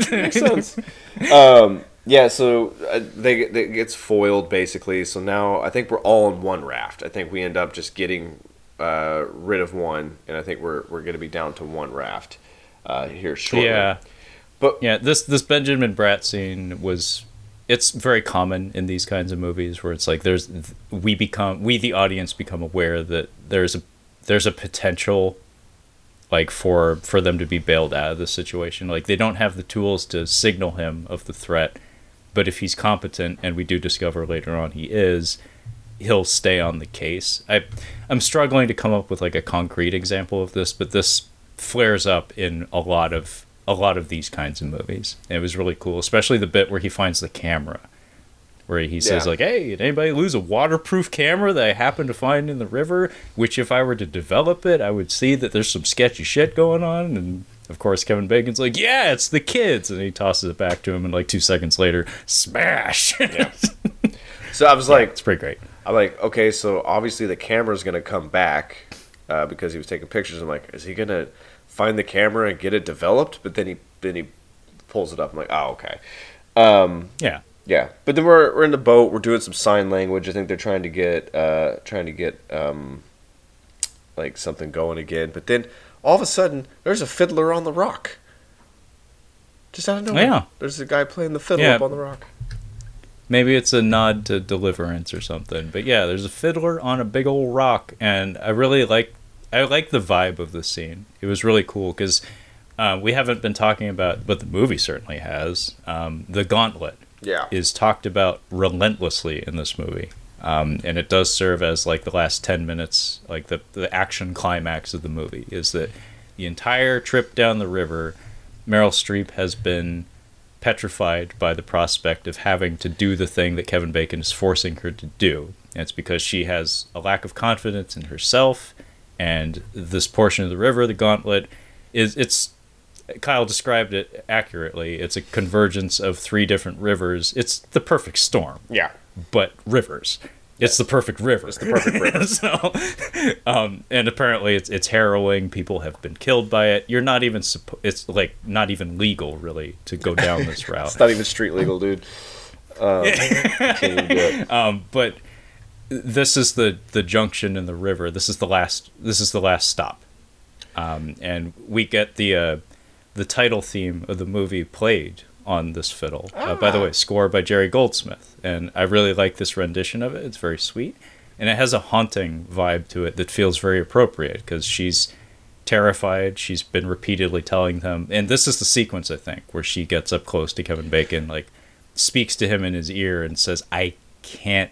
makes sense. um, yeah, so uh, they, they it gets foiled basically. So now I think we're all on one raft. I think we end up just getting uh, rid of one, and I think we're we're going to be down to one raft uh, here shortly. Yeah. but Yeah, this this Benjamin Bratt scene was it's very common in these kinds of movies where it's like there's we become we the audience become aware that there's a there's a potential like for for them to be bailed out of the situation. Like they don't have the tools to signal him of the threat, but if he's competent and we do discover later on he is, he'll stay on the case. I I'm struggling to come up with like a concrete example of this, but this flares up in a lot of a lot of these kinds of movies. And it was really cool, especially the bit where he finds the camera. Where he says Yeah. like, "Hey, did anybody lose a waterproof camera that I happened to find in the river? Which, if I were to develop it, I would see that there's some sketchy shit going on." And of course, Kevin Bacon's like, "Yeah, it's the kids," and he tosses it back to him, and like two seconds later, smash. Yeah. so I was like, it's pretty great. I'm like, okay, so obviously the camera's gonna come back uh, because he was taking pictures. I'm like, is he gonna find the camera and get it developed? But then he then he pulls it up. I'm like, oh, okay. Um, Yeah. yeah, but then we're we're in the boat. We're doing some sign language. I think they're trying to get uh, trying to get um, like something going again. But then all of a sudden, there's a fiddler on the rock. Just out of nowhere. Yeah. There's a guy playing the fiddle Yeah. up on the rock. Maybe it's a nod to Deliverance or something. But yeah, there's a fiddler on a big old rock, and I really like I like the vibe of the scene. It was really cool because uh, we haven't been talking about, but the movie certainly has. Um, the Gauntlet Yeah. is talked about relentlessly in this movie. Um, and it does serve as like the last 10 minutes, like the, the action climax of the movie is that the entire trip down the river, Meryl Streep has been petrified by the prospect of having to do the thing that Kevin Bacon is forcing her to do. And it's because she has a lack of confidence in herself and this portion of the river, the gauntlet, is it's Kyle described it accurately. It's a convergence of three different rivers. It's the perfect storm, Yeah. But rivers. It's the perfect river. It's the perfect river. so, um, and apparently it's it's harrowing. People have been killed by it. You're not even suppo- It's like not even legal really to go down this route. It's not even street legal, dude. Um, can't even do it. um, but this is the the junction in the river. This is the last. This is the last stop, um, and we get the uh, the title theme of the movie played on this fiddle. Uh, by the way, score by Jerry Goldsmith, and I really like this rendition of it. It's very sweet, and it has a haunting vibe to it that feels very appropriate because she's terrified. She's been repeatedly telling them, and this is the sequence I think where she gets up close to Kevin Bacon, like speaks to him in his ear and says, "I can't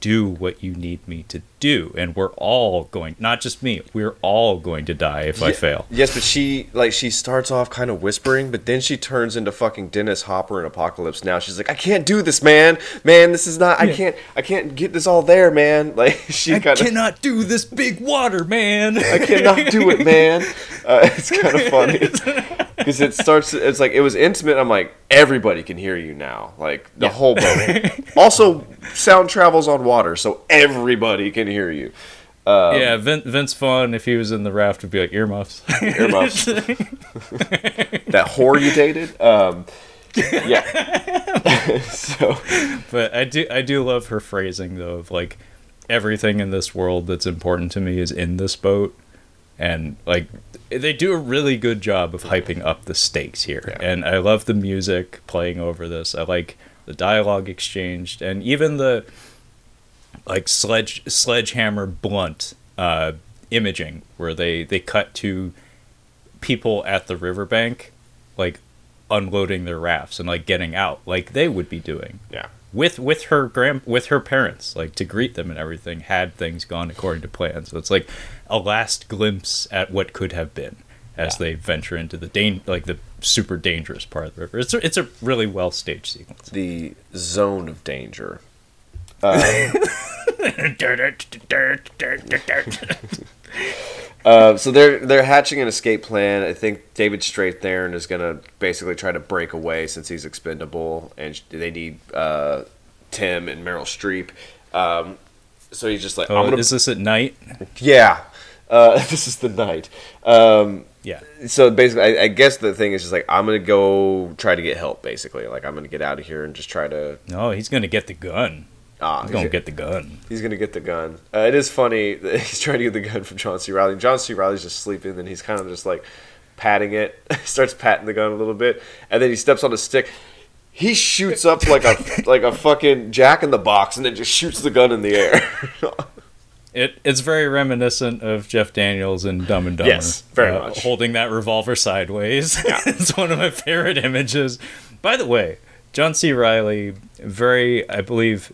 do what you need me to do, and we're all going. Not just me. We're all going to die if I fail. Yes, but she like she starts off kind of whispering, but then she turns into fucking Dennis Hopper in Apocalypse Now. She's like, "I can't do this, man. Man, this is not. I Yeah. can't. I can't get this all there, man." Like she kind of. cannot do this big water, man. I cannot do it, man. Uh, it's kind of funny because it starts. It's like it was intimate. I'm like, everybody can hear you now, like the whole boat. also, sound travels on water, so everybody can hear you. Um, yeah, Vin, Vince Vaughn, if he was in the raft, would be like earmuffs. Earmuffs. that whore you dated. Um, yeah. so but I do, I do love her phrasing though of like everything in this world that's important to me is in this boat, and like they do a really good job of hyping up the stakes here. Yeah. And I love the music playing over this. I like the dialogue exchanged, and even the like sledge sledgehammer blunt uh, imaging where they they cut to people at the riverbank like unloading their rafts and like getting out like they would be doing. Yeah. with with her grand with her parents like to greet them and everything had things gone according to plan. So it's like a last glimpse at what could have been as they venture into the dan- like the super dangerous part of the river. It's a, it's a really well staged sequence. The zone of danger. Uh, so they're they're hatching an escape plan. I think David Strathairn is gonna basically try to break away since he's expendable, and they need uh, Tim and Meryl Streep. Um, so he's just like, I'm oh, gonna, is this at night yeah, uh, this is the night. Um, yeah so basically, I, I guess the thing is just like I'm gonna go try to get help. Basically, like I'm gonna get out of here and just try to. no he's gonna get the gun Ah, he's gonna get the gun He's gonna get the gun. Uh, it is funny that he's trying to get the gun from John C. Reilly. John C. Reilly's just sleeping, and he's kind of just like patting it. starts patting the gun a little bit, and then he steps on a stick. He shoots up like a like a fucking Jack in the Box, and then just shoots the gun in the air. It it's very reminiscent of Jeff Daniels in Dumb and Dumber. Yes, very uh, much. Holding that revolver sideways. Yeah. it's one of my favorite images. By the way, John C. Reilly, very, I believe,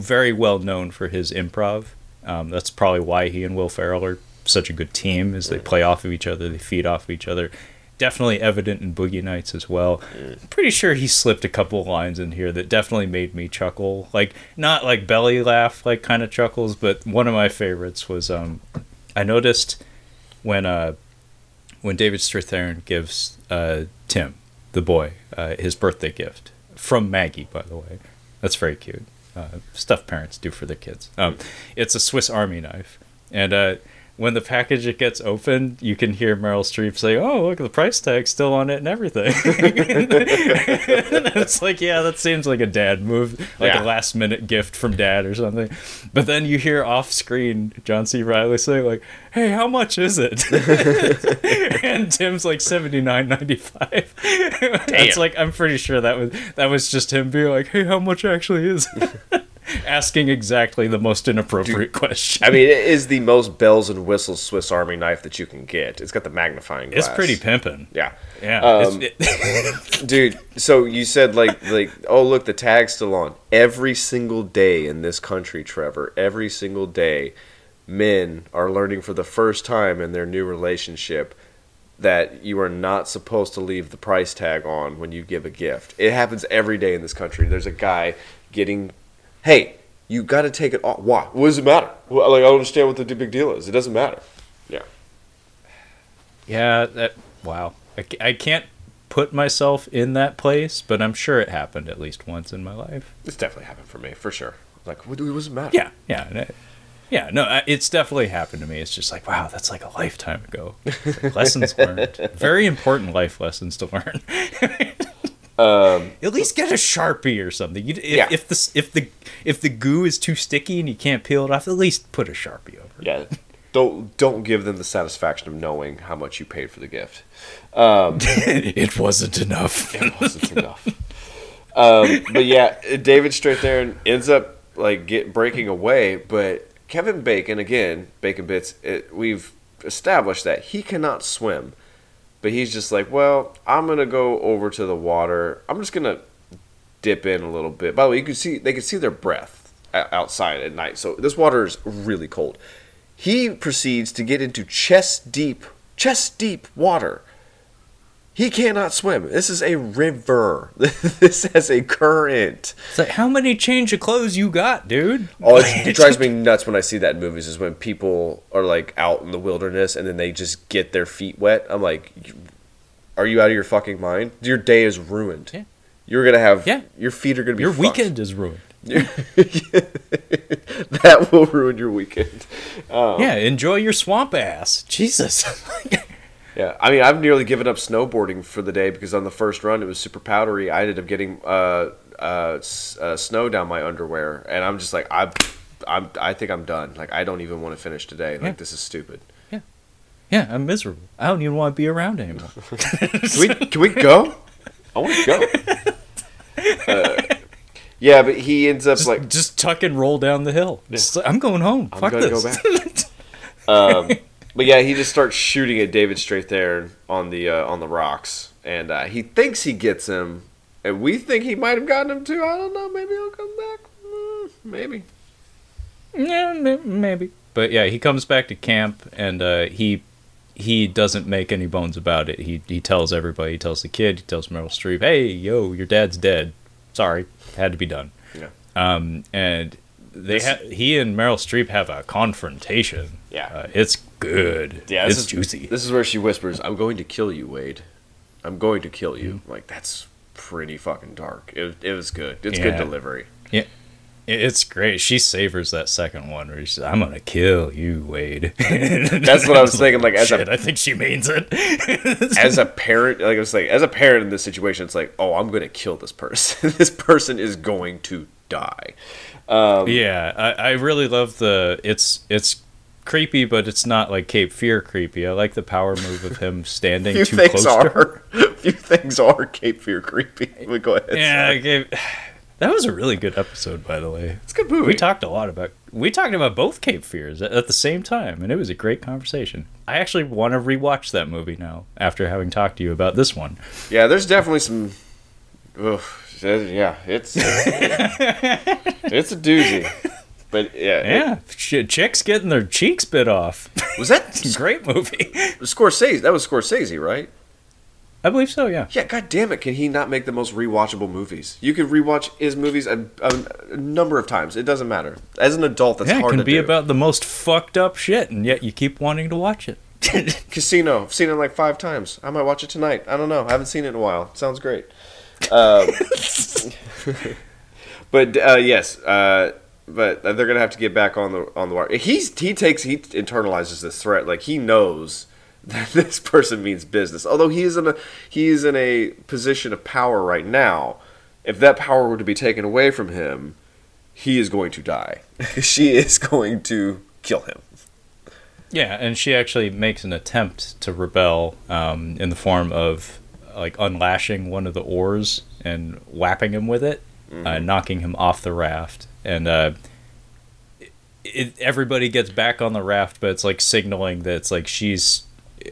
very well known for his improv. Um, that's probably why he and Will Ferrell are such a good team, is they play off of each other, they feed off of each other. Definitely evident in Boogie Nights as well. Pretty sure he slipped a couple lines in here that definitely made me chuckle. Like not like belly laugh like kind of chuckles, but one of my favorites was um I noticed when uh when David Strathairn gives uh Tim, the boy, uh, his birthday gift from Maggie, by the way. That's very cute. Uh, stuff parents do for their kids. Um, it's a Swiss Army knife, and uh, when the package it gets opened, you can hear Meryl Streep say, "Oh, look, the price tag's still on it and everything." it's like, yeah, that seems like a dad move, like Yeah. a last minute gift from dad or something. But then you hear off screen John C. Reilly say, like, "Hey, how much is it?" and Tim's like seventy nine ninety five. It's like I'm pretty sure that was that was just him being like, "Hey, how much actually is?" it?" Asking exactly the most inappropriate question. I mean, it is the most bells and whistles Swiss Army knife that you can get. It's got the magnifying glass. it's pretty pimping. Yeah. Yeah, Um, it- dude so you said like like oh look the tag's still on every single day in this country trevor every single day men are learning for the first time in their new relationship that you are not supposed to leave the price tag on when you give a gift it happens every day in this country there's a guy getting hey you got to take it off why what does it matter well, like i don't understand what the big deal is it doesn't matter yeah yeah, that wow. I, I can't put myself in that place, but I'm sure it happened at least once in my life. it's definitely happened for me for sure like what, what does it matter Yeah, yeah, and it- yeah. No, it's definitely happened to me. It's just like wow, that's like a lifetime ago. Like lessons learned, very important life lessons to learn. um At least get a sharpie or something. You, if, Yeah. if the if the if the goo is too sticky and you can't peel it off, at least put a sharpie over. it. Yeah. Don't don't give them the satisfaction of knowing how much you paid for the gift. Um, it wasn't enough. it wasn't enough. Um, but yeah, David Strathairn ends up like get breaking away, but Kevin Bacon again, Bacon Bits. It, we've established that he cannot swim, but he's just like, well, I'm gonna go over to the water. I'm just gonna dip in a little bit. By the way, you can see they can see their breath outside at night. So this water is really cold. He proceeds to get into chest deep, chest deep water. He cannot swim. This is a river. this has a current. It's like, how many change of clothes you got, dude? Oh, it's, it drives me nuts when I see that in movies. Is when people are like out in the wilderness and then they just get their feet wet. I'm like, are you out of your fucking mind? Your day is ruined. Yeah. You're gonna have. Yeah. Your feet are gonna be. Your fucked. weekend is ruined. that will ruin your weekend. Oh. Yeah, enjoy your swamp ass. Jesus. Yeah, I mean, I've nearly given up snowboarding for the day because on the first run it was super powdery. I ended up getting uh, uh, s- uh, snow down my underwear, and I'm just like, I, I'm, I think I'm done. Like, I don't even want to finish today. Like, Yeah. this is stupid. yeah, yeah, I'm miserable. I don't even want to be around anymore. Can we, can we go? I want to go. Uh, yeah, but he ends up just, like, just tuck and roll down the hill. Just I'm going home. I'm Fuck gonna this. go back. um, but yeah, he just starts shooting at David Strathairn on the uh, on the rocks, and uh, he thinks he gets him, and we think he might have gotten him too. I don't know. Maybe he'll come back. Mm, maybe. Yeah, maybe. But yeah, he comes back to camp and uh, he he doesn't make any bones about it. He he tells everybody. He tells the kid. He tells Meryl Streep, "Hey, yo, your dad's dead. Sorry, had to be done." Yeah. Um, and they ha- he and Meryl Streep have a confrontation. Yeah. uh, it's good. Yeah, it's this is, juicy. This is where she whispers, "I'm going to kill you, Wade. I'm going to kill you." Mm-hmm. Like that's pretty fucking dark. It, it was good. It's good delivery. yeah. It's great. She savors that second one where she's, "I'm gonna kill you, Wade." That's what I was thinking. Like as Shit, a I think she means it. as a parent, like I was like, as a parent in this situation, it's like, oh, I'm gonna kill this person. this person is going to die. Um, Yeah, I, I really love the it's it's creepy, but it's not like Cape Fear creepy. I like the power move of him standing few too things close to her. are few things are Cape Fear creepy. But go ahead. Yeah, gave, that was a really good episode, by the way. it's a good movie. We talked a lot about we talked about both Cape Fears at, at the same time, and it was a great conversation. I actually want to rewatch that movie now after having talked to you about this one. yeah, there's definitely some. Ugh, yeah, it's it's a doozy. But yeah, Yeah, ch- chicks getting their cheeks bit off. was that great movie. Scorsese? That was Scorsese, right? I believe so. Yeah. Yeah, god damn it, can he not make the most rewatchable movies? You could rewatch his movies a, a, a number of times. It doesn't matter. As an adult, that's yeah, it hard can to be do. about the most fucked up shit, and yet you keep wanting to watch it. Casino. I've seen it like five times. I might watch it tonight. I don't know. I haven't seen it in a while. Sounds great. Um, but uh, yes, uh, but they're gonna have to get back on the on the wire. He's he takes he internalizes this threat. Like he knows that this person means business. Although he is in a he is in a position of power right now. If that power were to be taken away from him, he is going to die. she is going to kill him. Yeah, and she actually makes an attempt to rebel um, in the form of like unlashing one of the oars and whapping him with it, uh, knocking him off the raft, and uh, it, it, everybody gets back on the raft, but it's like signaling that it's like she's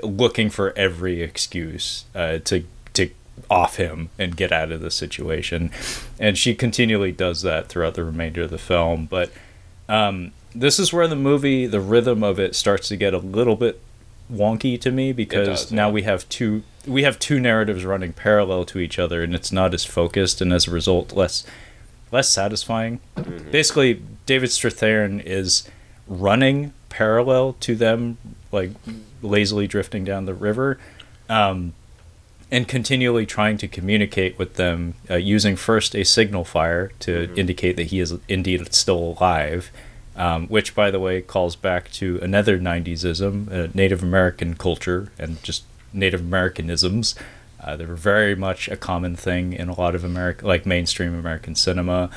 looking for every excuse uh, to to off him and get out of the situation, and she continually does that throughout the remainder of the film, but. Um, this is where the movie, the rhythm of it starts to get a little bit wonky to me because does, now yeah. we have two we have two narratives running parallel to each other and it's not as focused and as a result less less satisfying. Basically, David Strathairn is running parallel to them like lazily drifting down the river. Um, and continually trying to communicate with them uh, using first a signal fire to indicate that he is indeed still alive, um, which, by the way, calls back to another 90s-ism, uh, Native American culture and just Native Americanisms. Uh, they were very much a common thing in a lot of American, like mainstream American cinema,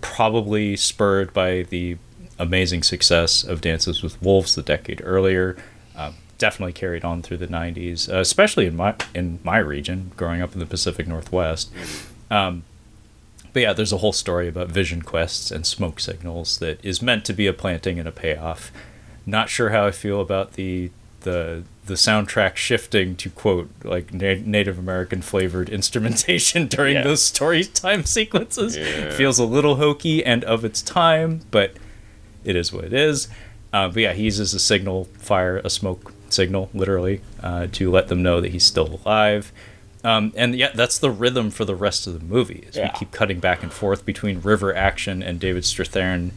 probably spurred by the amazing success of Dances with Wolves the decade earlier. Um, definitely carried on through the 90s, uh, especially in my in my region, growing up in the Pacific Northwest. Um, but yeah, there's a whole story about vision quests and smoke signals that is meant to be a planting and a payoff. Not sure how I feel about the the the soundtrack shifting to quote like na- Native American flavored instrumentation during Yeah. those story time sequences. Yeah. Feels a little hokey and of its time, but it is what it is. Uh, but yeah, he uses a signal fire, a smoke signal, literally, uh, to let them know that he's still alive. Um, and yeah, that's the rhythm for the rest of the movie. Is Yeah. we keep cutting back and forth between river action and David Strathairn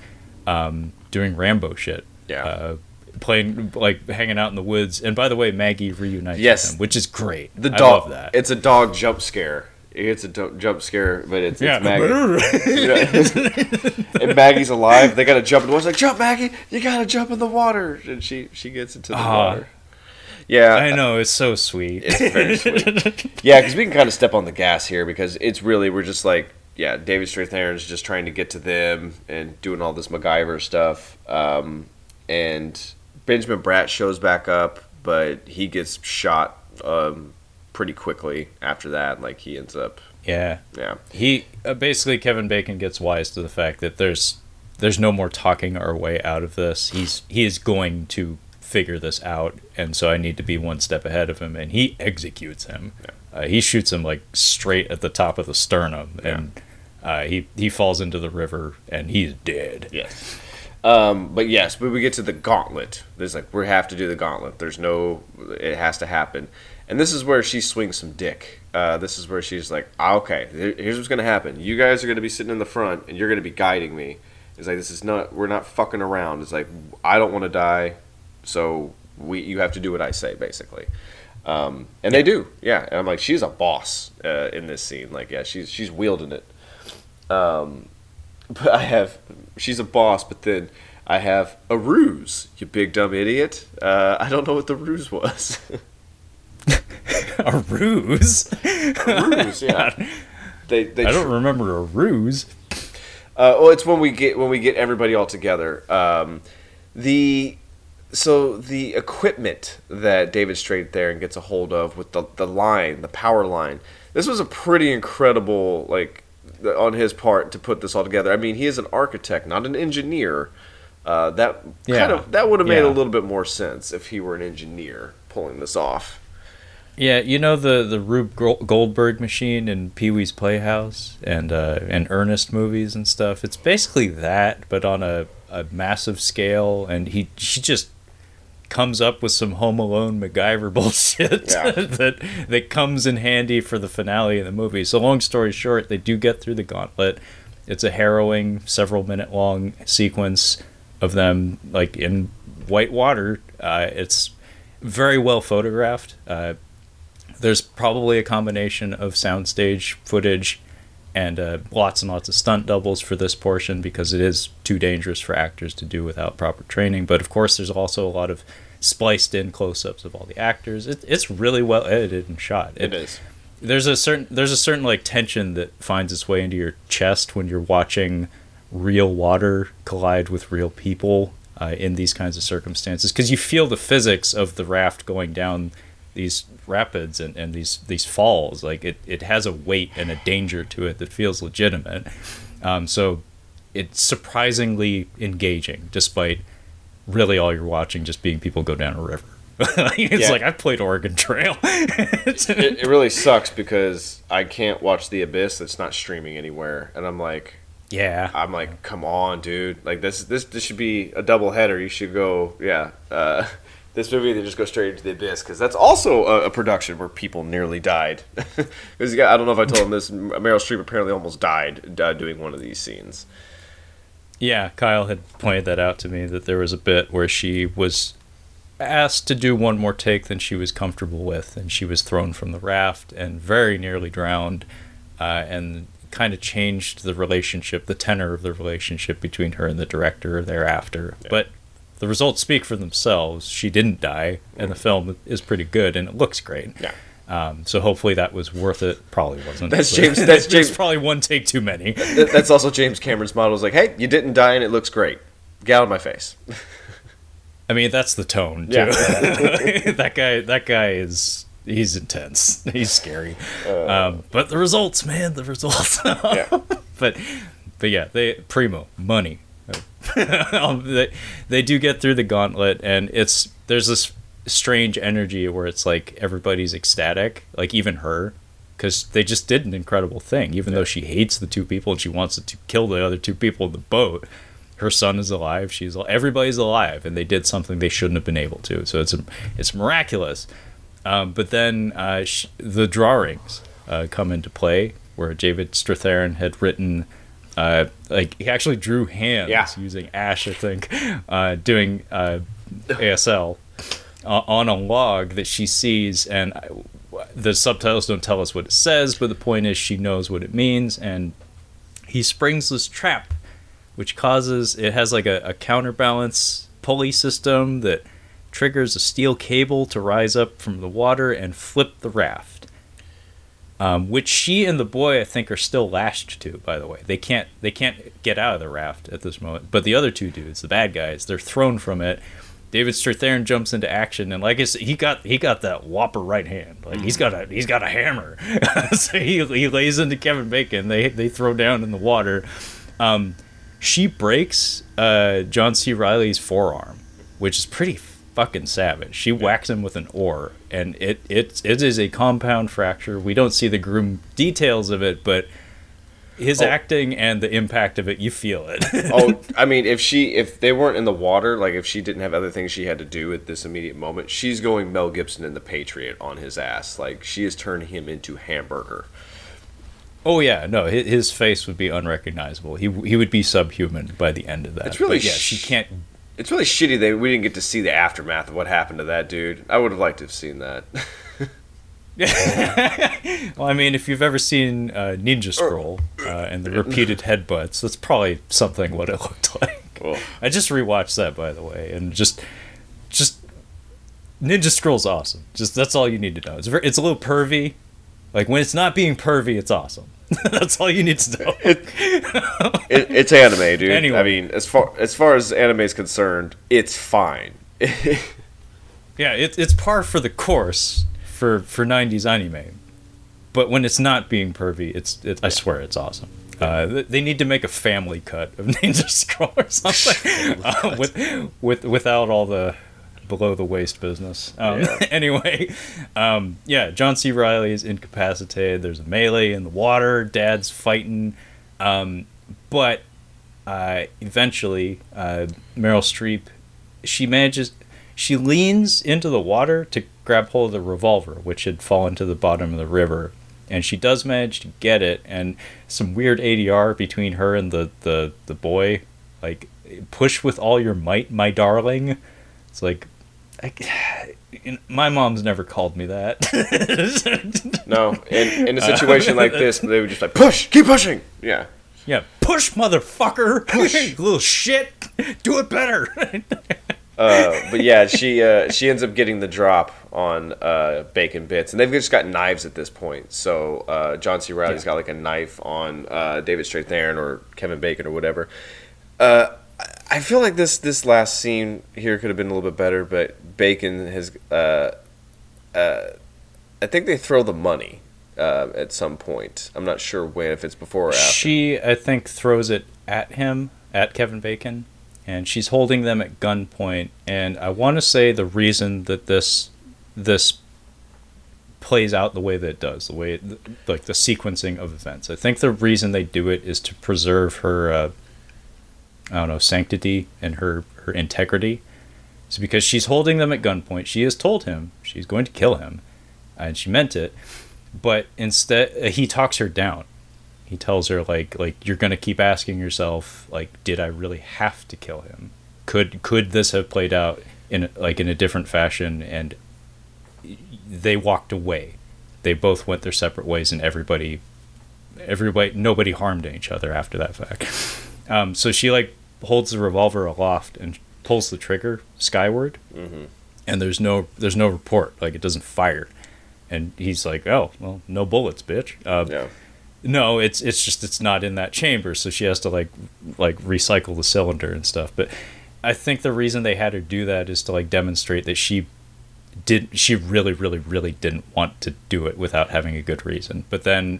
um, doing Rambo shit. Yeah. Uh, playing like hanging out in the woods. And by the way, Maggie reunites Yes. with him, which is great. The I dog. love that. It's a dog jump scare. It's a do- jump scare, but it's, yeah. it's Maggie. and Maggie's alive. They gotta jump in the water. It's like jump, Maggie! You gotta jump in the water. And she she gets into the Ah. water. Yeah, I know it's so sweet. It's very sweet. yeah, because we can kind of step on the gas here because it's really we're just like yeah, David Strathairn's just trying to get to them and doing all this MacGyver stuff. Um, and Benjamin Bratt shows back up, but he gets shot um, pretty quickly after that. Like he ends up yeah. yeah he uh, basically Kevin Bacon gets wise to the fact that there's there's no more talking our way out of this. He's he is going to figure this out, and so I need to be one step ahead of him, and he executes him. Uh, he shoots him like straight at the top of the sternum, and uh, he he falls into the river, and he's dead. Yes. Um, but yes, but we get to the gauntlet. There's like we have to do the gauntlet. There's no, it has to happen, and this is where she swings some dick. Uh, this is where she's like, ah, okay, here's what's gonna happen. You guys are gonna be sitting in the front, and you're gonna be guiding me. It's like this is not, we're not fucking around. It's like I don't want to die, so we, you have to do what I say, basically. Um, and they do, yeah. And I'm like, she's a boss uh, in this scene. Like, yeah, she's she's wielding it. Um, but I have she's a boss, but then I have a ruse. You big dumb idiot. Uh, I don't know what the ruse was. a ruse. a ruse, yeah. They they I don't tr- remember a ruse. Uh, well, it's when we get when we get everybody all together. Um, the so the equipment that David Strathairn and gets a hold of with the the line, the power line. This was a pretty incredible like on his part to put this all together. I mean, he is an architect, not an engineer. Uh, that kind of that would have made Yeah. a little bit more sense if he were an engineer pulling this off. Yeah, you know the the Rube Goldberg machine in Pee Wee's Playhouse and uh, and Ernest movies and stuff. It's basically that, but on a, a massive scale. And he she just comes up with some Home Alone MacGyver bullshit Yeah. that that comes in handy for the finale of the movie. So long story short, they do get through the gauntlet. It's a harrowing, several minute long sequence of them like in white water. Uh, it's very well photographed. Uh, there's probably a combination of soundstage footage and uh, lots and lots of stunt doubles for this portion because it is too dangerous for actors to do without proper training. But of course, there's also a lot of spliced in close-ups of all the actors. It, it's really well edited and shot. It is. There's a certain there's a certain like tension that finds its way into your chest when you're watching real water collide with real people uh, in these kinds of circumstances because you feel the physics of the raft going down these rapids and, and these these falls like it, it has a weight and a danger to it that feels legitimate um, so it's surprisingly engaging despite really all you're watching just being people go down a river it's Yeah. like i've played oregon trail it, it really sucks because I can't watch The Abyss. It's not streaming anywhere, and I'm like, yeah I'm like, come on, dude. Like this, this, this should be a double header. You should go, yeah. Uh, this movie, they just go straight into the abyss because that's also a, a production where people nearly died. Because I don't know if I told him this. Meryl Streep apparently almost died uh, doing one of these scenes. Yeah, Kyle had pointed that out to me that there was a bit where she was asked to do one more take than she was comfortable with, and she was thrown from the raft and very nearly drowned, uh, and kind of changed the relationship, the tenor of the relationship between her and the director thereafter. But the results speak for themselves. She didn't die, and the film is pretty good, and it looks great. Yeah. Um, so hopefully that was worth it. Probably wasn't. That's James- that's James- probably one take too many. That's also James Cameron's model. Is like, hey, you didn't die and it looks great. Get out of my face. I mean, that's the tone too. Yeah. that guy, that guy is he's intense. He's scary. Uh. um, but the results, man, the results. Yeah. but but yeah, they primo money. um, they they do get through the gauntlet, and it's there's this strange energy where it's like everybody's ecstatic, like even her, because they just did an incredible thing. Even though she hates the two people and she wants to kill the other two people in the boat, her son is alive. She's everybody's alive, and they did something they shouldn't have been able to. So it's it's miraculous. Um, but then uh, sh- the drawings uh, come into play, where David Strathairn had written. Uh, like he actually drew hands Yeah. using ash, I think, uh, doing uh, ASL uh, on a log that she sees, and I, the subtitles don't tell us what it says, but the point is she knows what it means, and he springs this trap, which causes it has like a, a counterbalance pulley system that triggers a steel cable to rise up from the water and flip the raft. Um, which she and the boy I think are still lashed to. By the way, they can't they can't get out of the raft at this moment. But the other two dudes, the bad guys, they're thrown from it. David Strathairn jumps into action, and like I said, he got he got that whopper right hand. Like he's got a he's got a hammer. so he, he lays into Kevin Bacon. They they throw down in the water. Um, she breaks uh, John C. Reilly's forearm, which is pretty fucking savage. She whacks him with an oar, and it it it is a compound fracture. We don't see the grim details of it, but his Oh. acting and the impact of it, you feel it. oh, I mean, if she if they weren't in the water, like if she didn't have other things she had to do at this immediate moment, she's going Mel Gibson in The Patriot on his ass. Like she is turning him into hamburger. Oh yeah, no, his, his face would be unrecognizable. He he would be subhuman by the end of that. It's really But yeah, sh- she can't. It's really shitty that we didn't get to see the aftermath of what happened to that dude. I would have liked to have seen that. Well, I mean, if you've ever seen uh, Ninja Scroll uh, and the repeated headbutts, that's probably something what it looked like. I just rewatched that by the way, and just just Ninja Scroll's awesome. Just that's all you need to know. It's very, it's a little pervy. Like when it's not being pervy, it's awesome. that's all you need to know. it, it's anime, dude. Anyway. I mean, as far as far as anime is concerned, it's fine. Yeah, it, it's par for the course for for '90s anime, but when it's not being pervy, it's it, I swear it's awesome. Uh, they need to make a family cut of Ninja Scroll or something uh, with with without all the below the waist business. Um, Yeah. anyway, um, yeah, John C. Reilly is incapacitated. There's a melee in the water. Dad's fighting, um, but uh, eventually uh, Meryl Streep she manages she leans into the water to grab hold of the revolver which had fallen to the bottom of the river and she does manage to get it and some weird ADR between her and the the, the boy like push with all your might my darling it's like I, my mom's never called me that no, in, in a situation like this, they would just like push, keep pushing. Yeah. yeah push motherfucker push little shit do it better Uh, but yeah, she uh, she ends up getting the drop on uh, Bacon Bits, and they've just got knives at this point. So uh, John C. Reilly's Yeah. got like a knife on uh, David Strathairn or Kevin Bacon or whatever. I- I feel like this this last scene here could have been a little bit better, but Bacon has. Uh, uh, I think they throw the money uh, at some point. I'm not sure when, if it's before or after. She, I think, throws it at him, at Kevin Bacon, and she's holding them at gunpoint. And I want to say the reason that this this plays out the way that it does, the way it, like the sequencing of events. I think the reason they do it is to preserve her, uh, I don't know, sanctity and her her integrity. It's because she's holding them at gunpoint. She has told him she's going to kill him, and she meant it. But instead, uh, he talks her down he tells her like like you're gonna keep asking yourself like did i really have to kill him could could this have played out in like in a different fashion and they walked away they both went their separate ways and everybody everybody nobody harmed each other after that fact um, so she like holds the revolver aloft and pulls the trigger skyward. And there's no there's no report. Like it doesn't fire. And he's like oh well no bullets bitch. Uh, yeah. no, it's it's just it's not in that chamber, so she has to like like recycle the cylinder and stuff. But I think the reason they had her do that is to like demonstrate that she did she really really really didn't want to do it without having a good reason. But then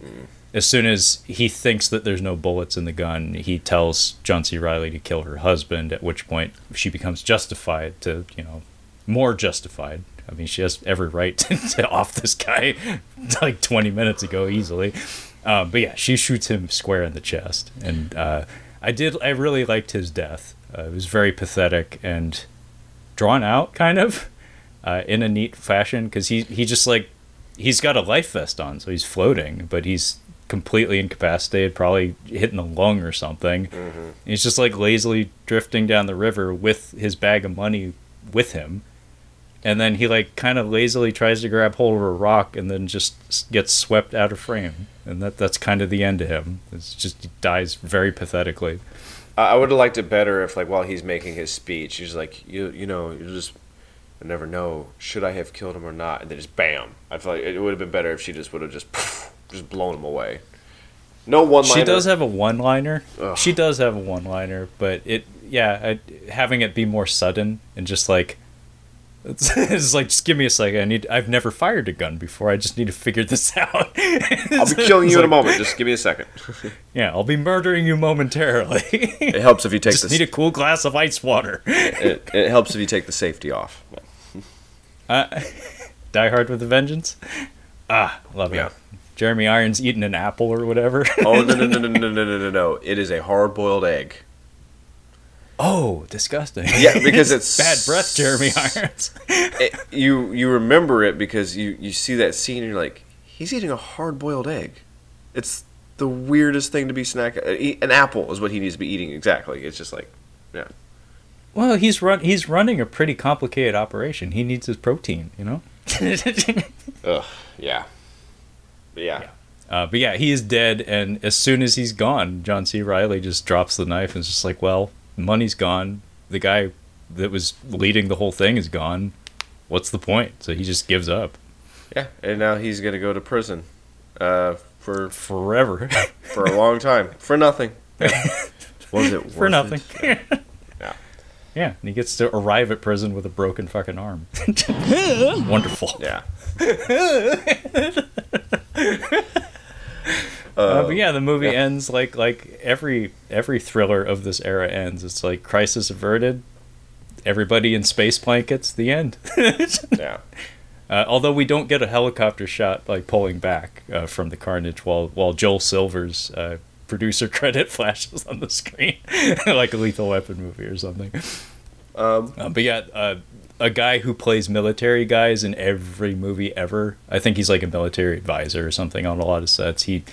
as soon as he thinks that there's no bullets in the gun, he tells John C. Reilly to kill her husband, at which point she becomes justified to, you know, more justified I mean, she has every right to, to off this guy like 20 minutes ago easily. Um, but yeah, she shoots him square in the chest, and uh, I did. I really liked his death. Uh, it was very pathetic and drawn out, kind of, uh, in a neat fashion. Because he he just like he's got a life vest on, so he's floating, but he's completely incapacitated, probably hitting the lung or something. Mm-hmm. He's just like lazily drifting down the river with his bag of money with him. And then he like kind of lazily tries to grab hold of a rock and then just gets swept out of frame. And that that's kind of the end to him. It's just he dies very pathetically. I I would have liked it better if, like, while he's making his speech, he's like, you, you know, you just I never know should I have killed him or not, and then just bam. I feel like it would have been better if she just would have just just blown him away. No one liner. She does have a one-liner. She does have a one-liner, but it yeah, I, having it be more sudden and just like it's, it's like just give me a second. I need. I've never fired a gun before. I just need to figure this out. I'll be killing you in a moment. Just give me a second. Yeah, I'll be murdering you momentarily. It helps if you take just the need a cool glass of ice water. it, it helps if you take the safety off. Uh, Die Hard with a Vengeance. Ah, love it. Jeremy Irons eating an apple or whatever. Oh no no no no no no no no no! It is a hard boiled egg. oh, disgusting. Yeah, because it's bad breath, Jeremy Irons. It, you you remember it because you you see that scene and you're like, he's eating a hard boiled egg. It's the weirdest thing to be snack. uh, An apple is what he needs to be eating exactly. It's just like, yeah. Well, he's run. He's running a pretty complicated operation. He needs his protein, you know. Ugh. Yeah. Yeah. Yeah. Uh, but yeah, he is dead, and as soon as he's gone, John C. Reilly just drops the knife and is just like, "Well, money's gone. The guy that was leading the whole thing is gone. What's the point?" So he just gives up Yeah. And now he's gonna go to prison, uh, for forever. for a long time for nothing. Was it for nothing. it? Yeah. Yeah, and he gets to arrive at prison with a broken fucking arm. Wonderful. Yeah. Uh, but yeah, the movie ends like like every every thriller of this era ends. It's like crisis averted. Everybody in space blankets. The end. Yeah. Uh, although we don't get a helicopter shot like pulling back uh, from the carnage while while Joel Silver's uh, producer credit flashes on the screen, like a Lethal Weapon movie or something. Um, Uh, but yeah, uh, a guy who plays military guys in every movie ever. I think he's like a military advisor or something on a lot of sets. He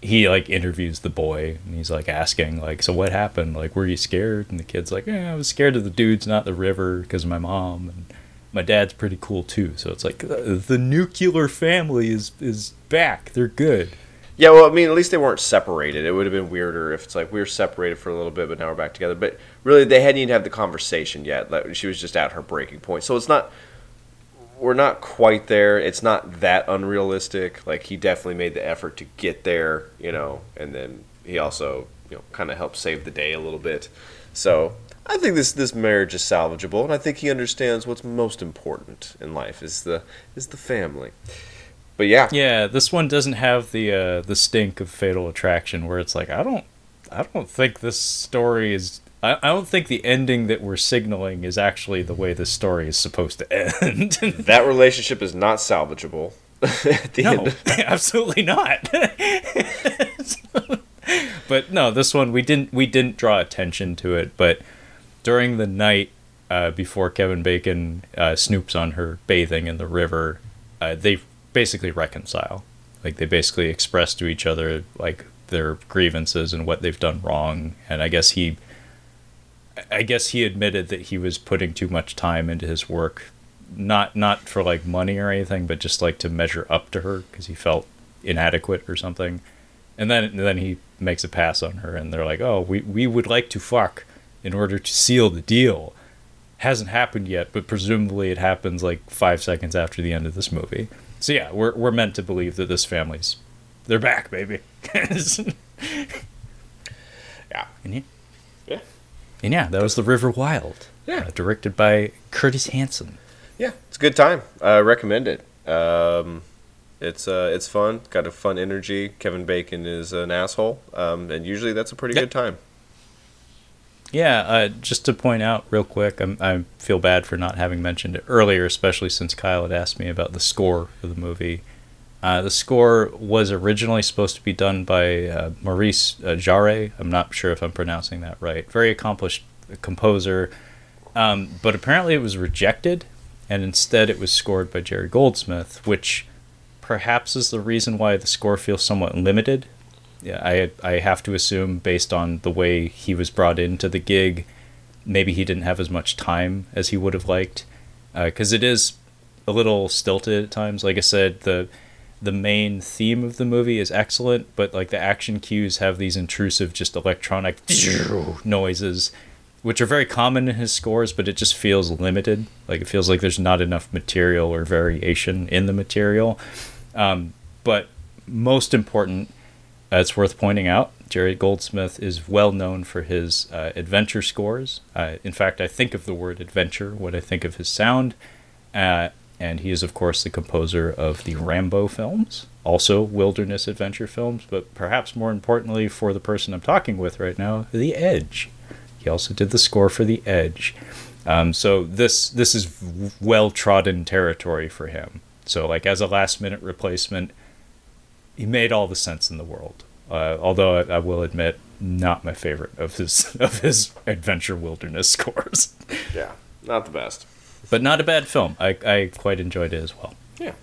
he like interviews the boy and he's like asking like, so what happened? Like, were you scared? And the kid's like, yeah, I was scared of the dudes, not the river, because of my mom and my dad's pretty cool too. So it's like the, the nuclear family is is back. They're good. Yeah, well, I mean, at least they weren't separated. It would have been weirder if it's like we were separated for a little bit, but now we're back together. But really, they hadn't even had the conversation yet. She was just at her breaking point. So it's not. We're not quite there. It's not that unrealistic. Like he definitely made the effort to get there, you know, and then he also, you know, kind of helped save the day a little bit. So I think this this marriage is salvageable, and I think he understands what's most important in life is the is the family. But yeah, Yeah, this one doesn't have the uh, the stink of Fatal Attraction, where it's like I don't I don't think this story is. I, I don't think the ending that we're signaling is actually the way this story is supposed to end. that relationship is not salvageable at the no, end. absolutely not. but no, this one we didn't we didn't draw attention to it. But during the night uh, before Kevin Bacon uh, snoops on her bathing in the river, uh, they basically reconcile. Like they basically express to each other like their grievances and what they've done wrong. And I guess he, I guess he admitted that he was putting too much time into his work, not not for like money or anything, but just like to measure up to her because he felt inadequate or something. And then and then he makes a pass on her, and they're like, "Oh, we we would like to fuck in order to seal the deal." Hasn't happened yet, but presumably it happens like five seconds after the end of this movie. So yeah, we're we're meant to believe that this family's they're back, baby. Yeah. And yeah, that was the River Wild. Yeah. uh, directed by Curtis Hanson. Yeah, it's a good time. I recommend it. Um, it's uh, it's fun. Got a fun energy. Kevin Bacon is an asshole, um, and usually that's a pretty Yep. good time. Yeah, uh, just to point out real quick, I'm, I feel bad for not having mentioned it earlier, especially since Kyle had asked me about the score for the movie. Uh, the score was originally supposed to be done by uh, Maurice uh, Jarre. I'm not sure if I'm pronouncing that right. Very accomplished composer, um, but apparently it was rejected, and instead it was scored by Jerry Goldsmith, which perhaps is the reason why the score feels somewhat limited yeah, I I have to assume based on the way he was brought into the gig, maybe he didn't have as much time as he would have liked, because uh, it is a little stilted at times. Like I said, the the main theme of the movie is excellent, but like the action cues have these intrusive, just electronic noises, which are very common in his scores, but it just feels limited. Like it feels like there's not enough material or variation in the material. Um, but most important uh, it's worth pointing out, Jerry Goldsmith is well known for his uh, adventure scores. Uh, in fact, I think of the word adventure when I think of his sound. Uh, and he is, of course, the composer of the Rambo films, also wilderness adventure films, but perhaps more importantly for the person I'm talking with right now, The Edge. He also did the score for The Edge. Um, so this this is well trodden territory for him. So like as a last minute replacement, he made all the sense in the world. Uh, although I, I, will admit, not my favorite of his of his adventure wilderness scores. Yeah, not the best, but not a bad film. I I quite enjoyed it as well. Yeah.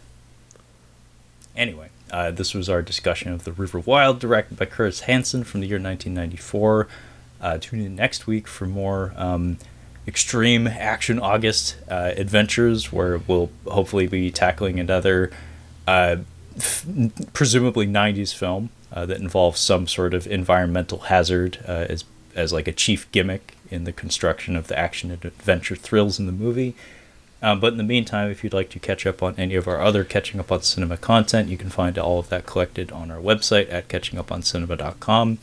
Anyway, uh, this was our discussion of the River Wild, directed by Curtis Hanson from the year 1994. Uh, tune in next week for more um, extreme action August uh, adventures, where we'll hopefully be tackling another uh, presumably 90s film uh, that involves some sort of environmental hazard uh, as as like a chief gimmick in the construction of the action and adventure thrills in the movie. Um, but in the meantime, if you'd like to catch up on any of our other Catching Up on Cinema content, you can find all of that collected on our website at catchinguponcinema.com.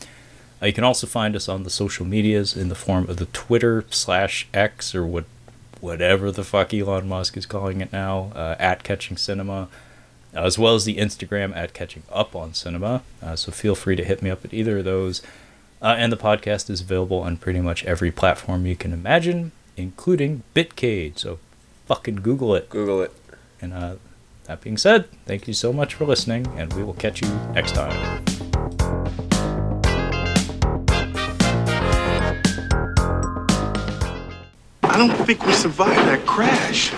Uh, you can also find us on the social medias in the form of the Twitter slash X or what, whatever the fuck Elon Musk is calling it now, uh, at Catching Cinema as well as the Instagram at Catching Up on Cinema. Uh, so feel free to hit me up at either of those. Uh, and the podcast is available on pretty much every platform you can imagine, including Bitcade. So fucking Google it. Google it. And uh, that being said, thank you so much for listening, and we will catch you next time. I don't think we survived that crash.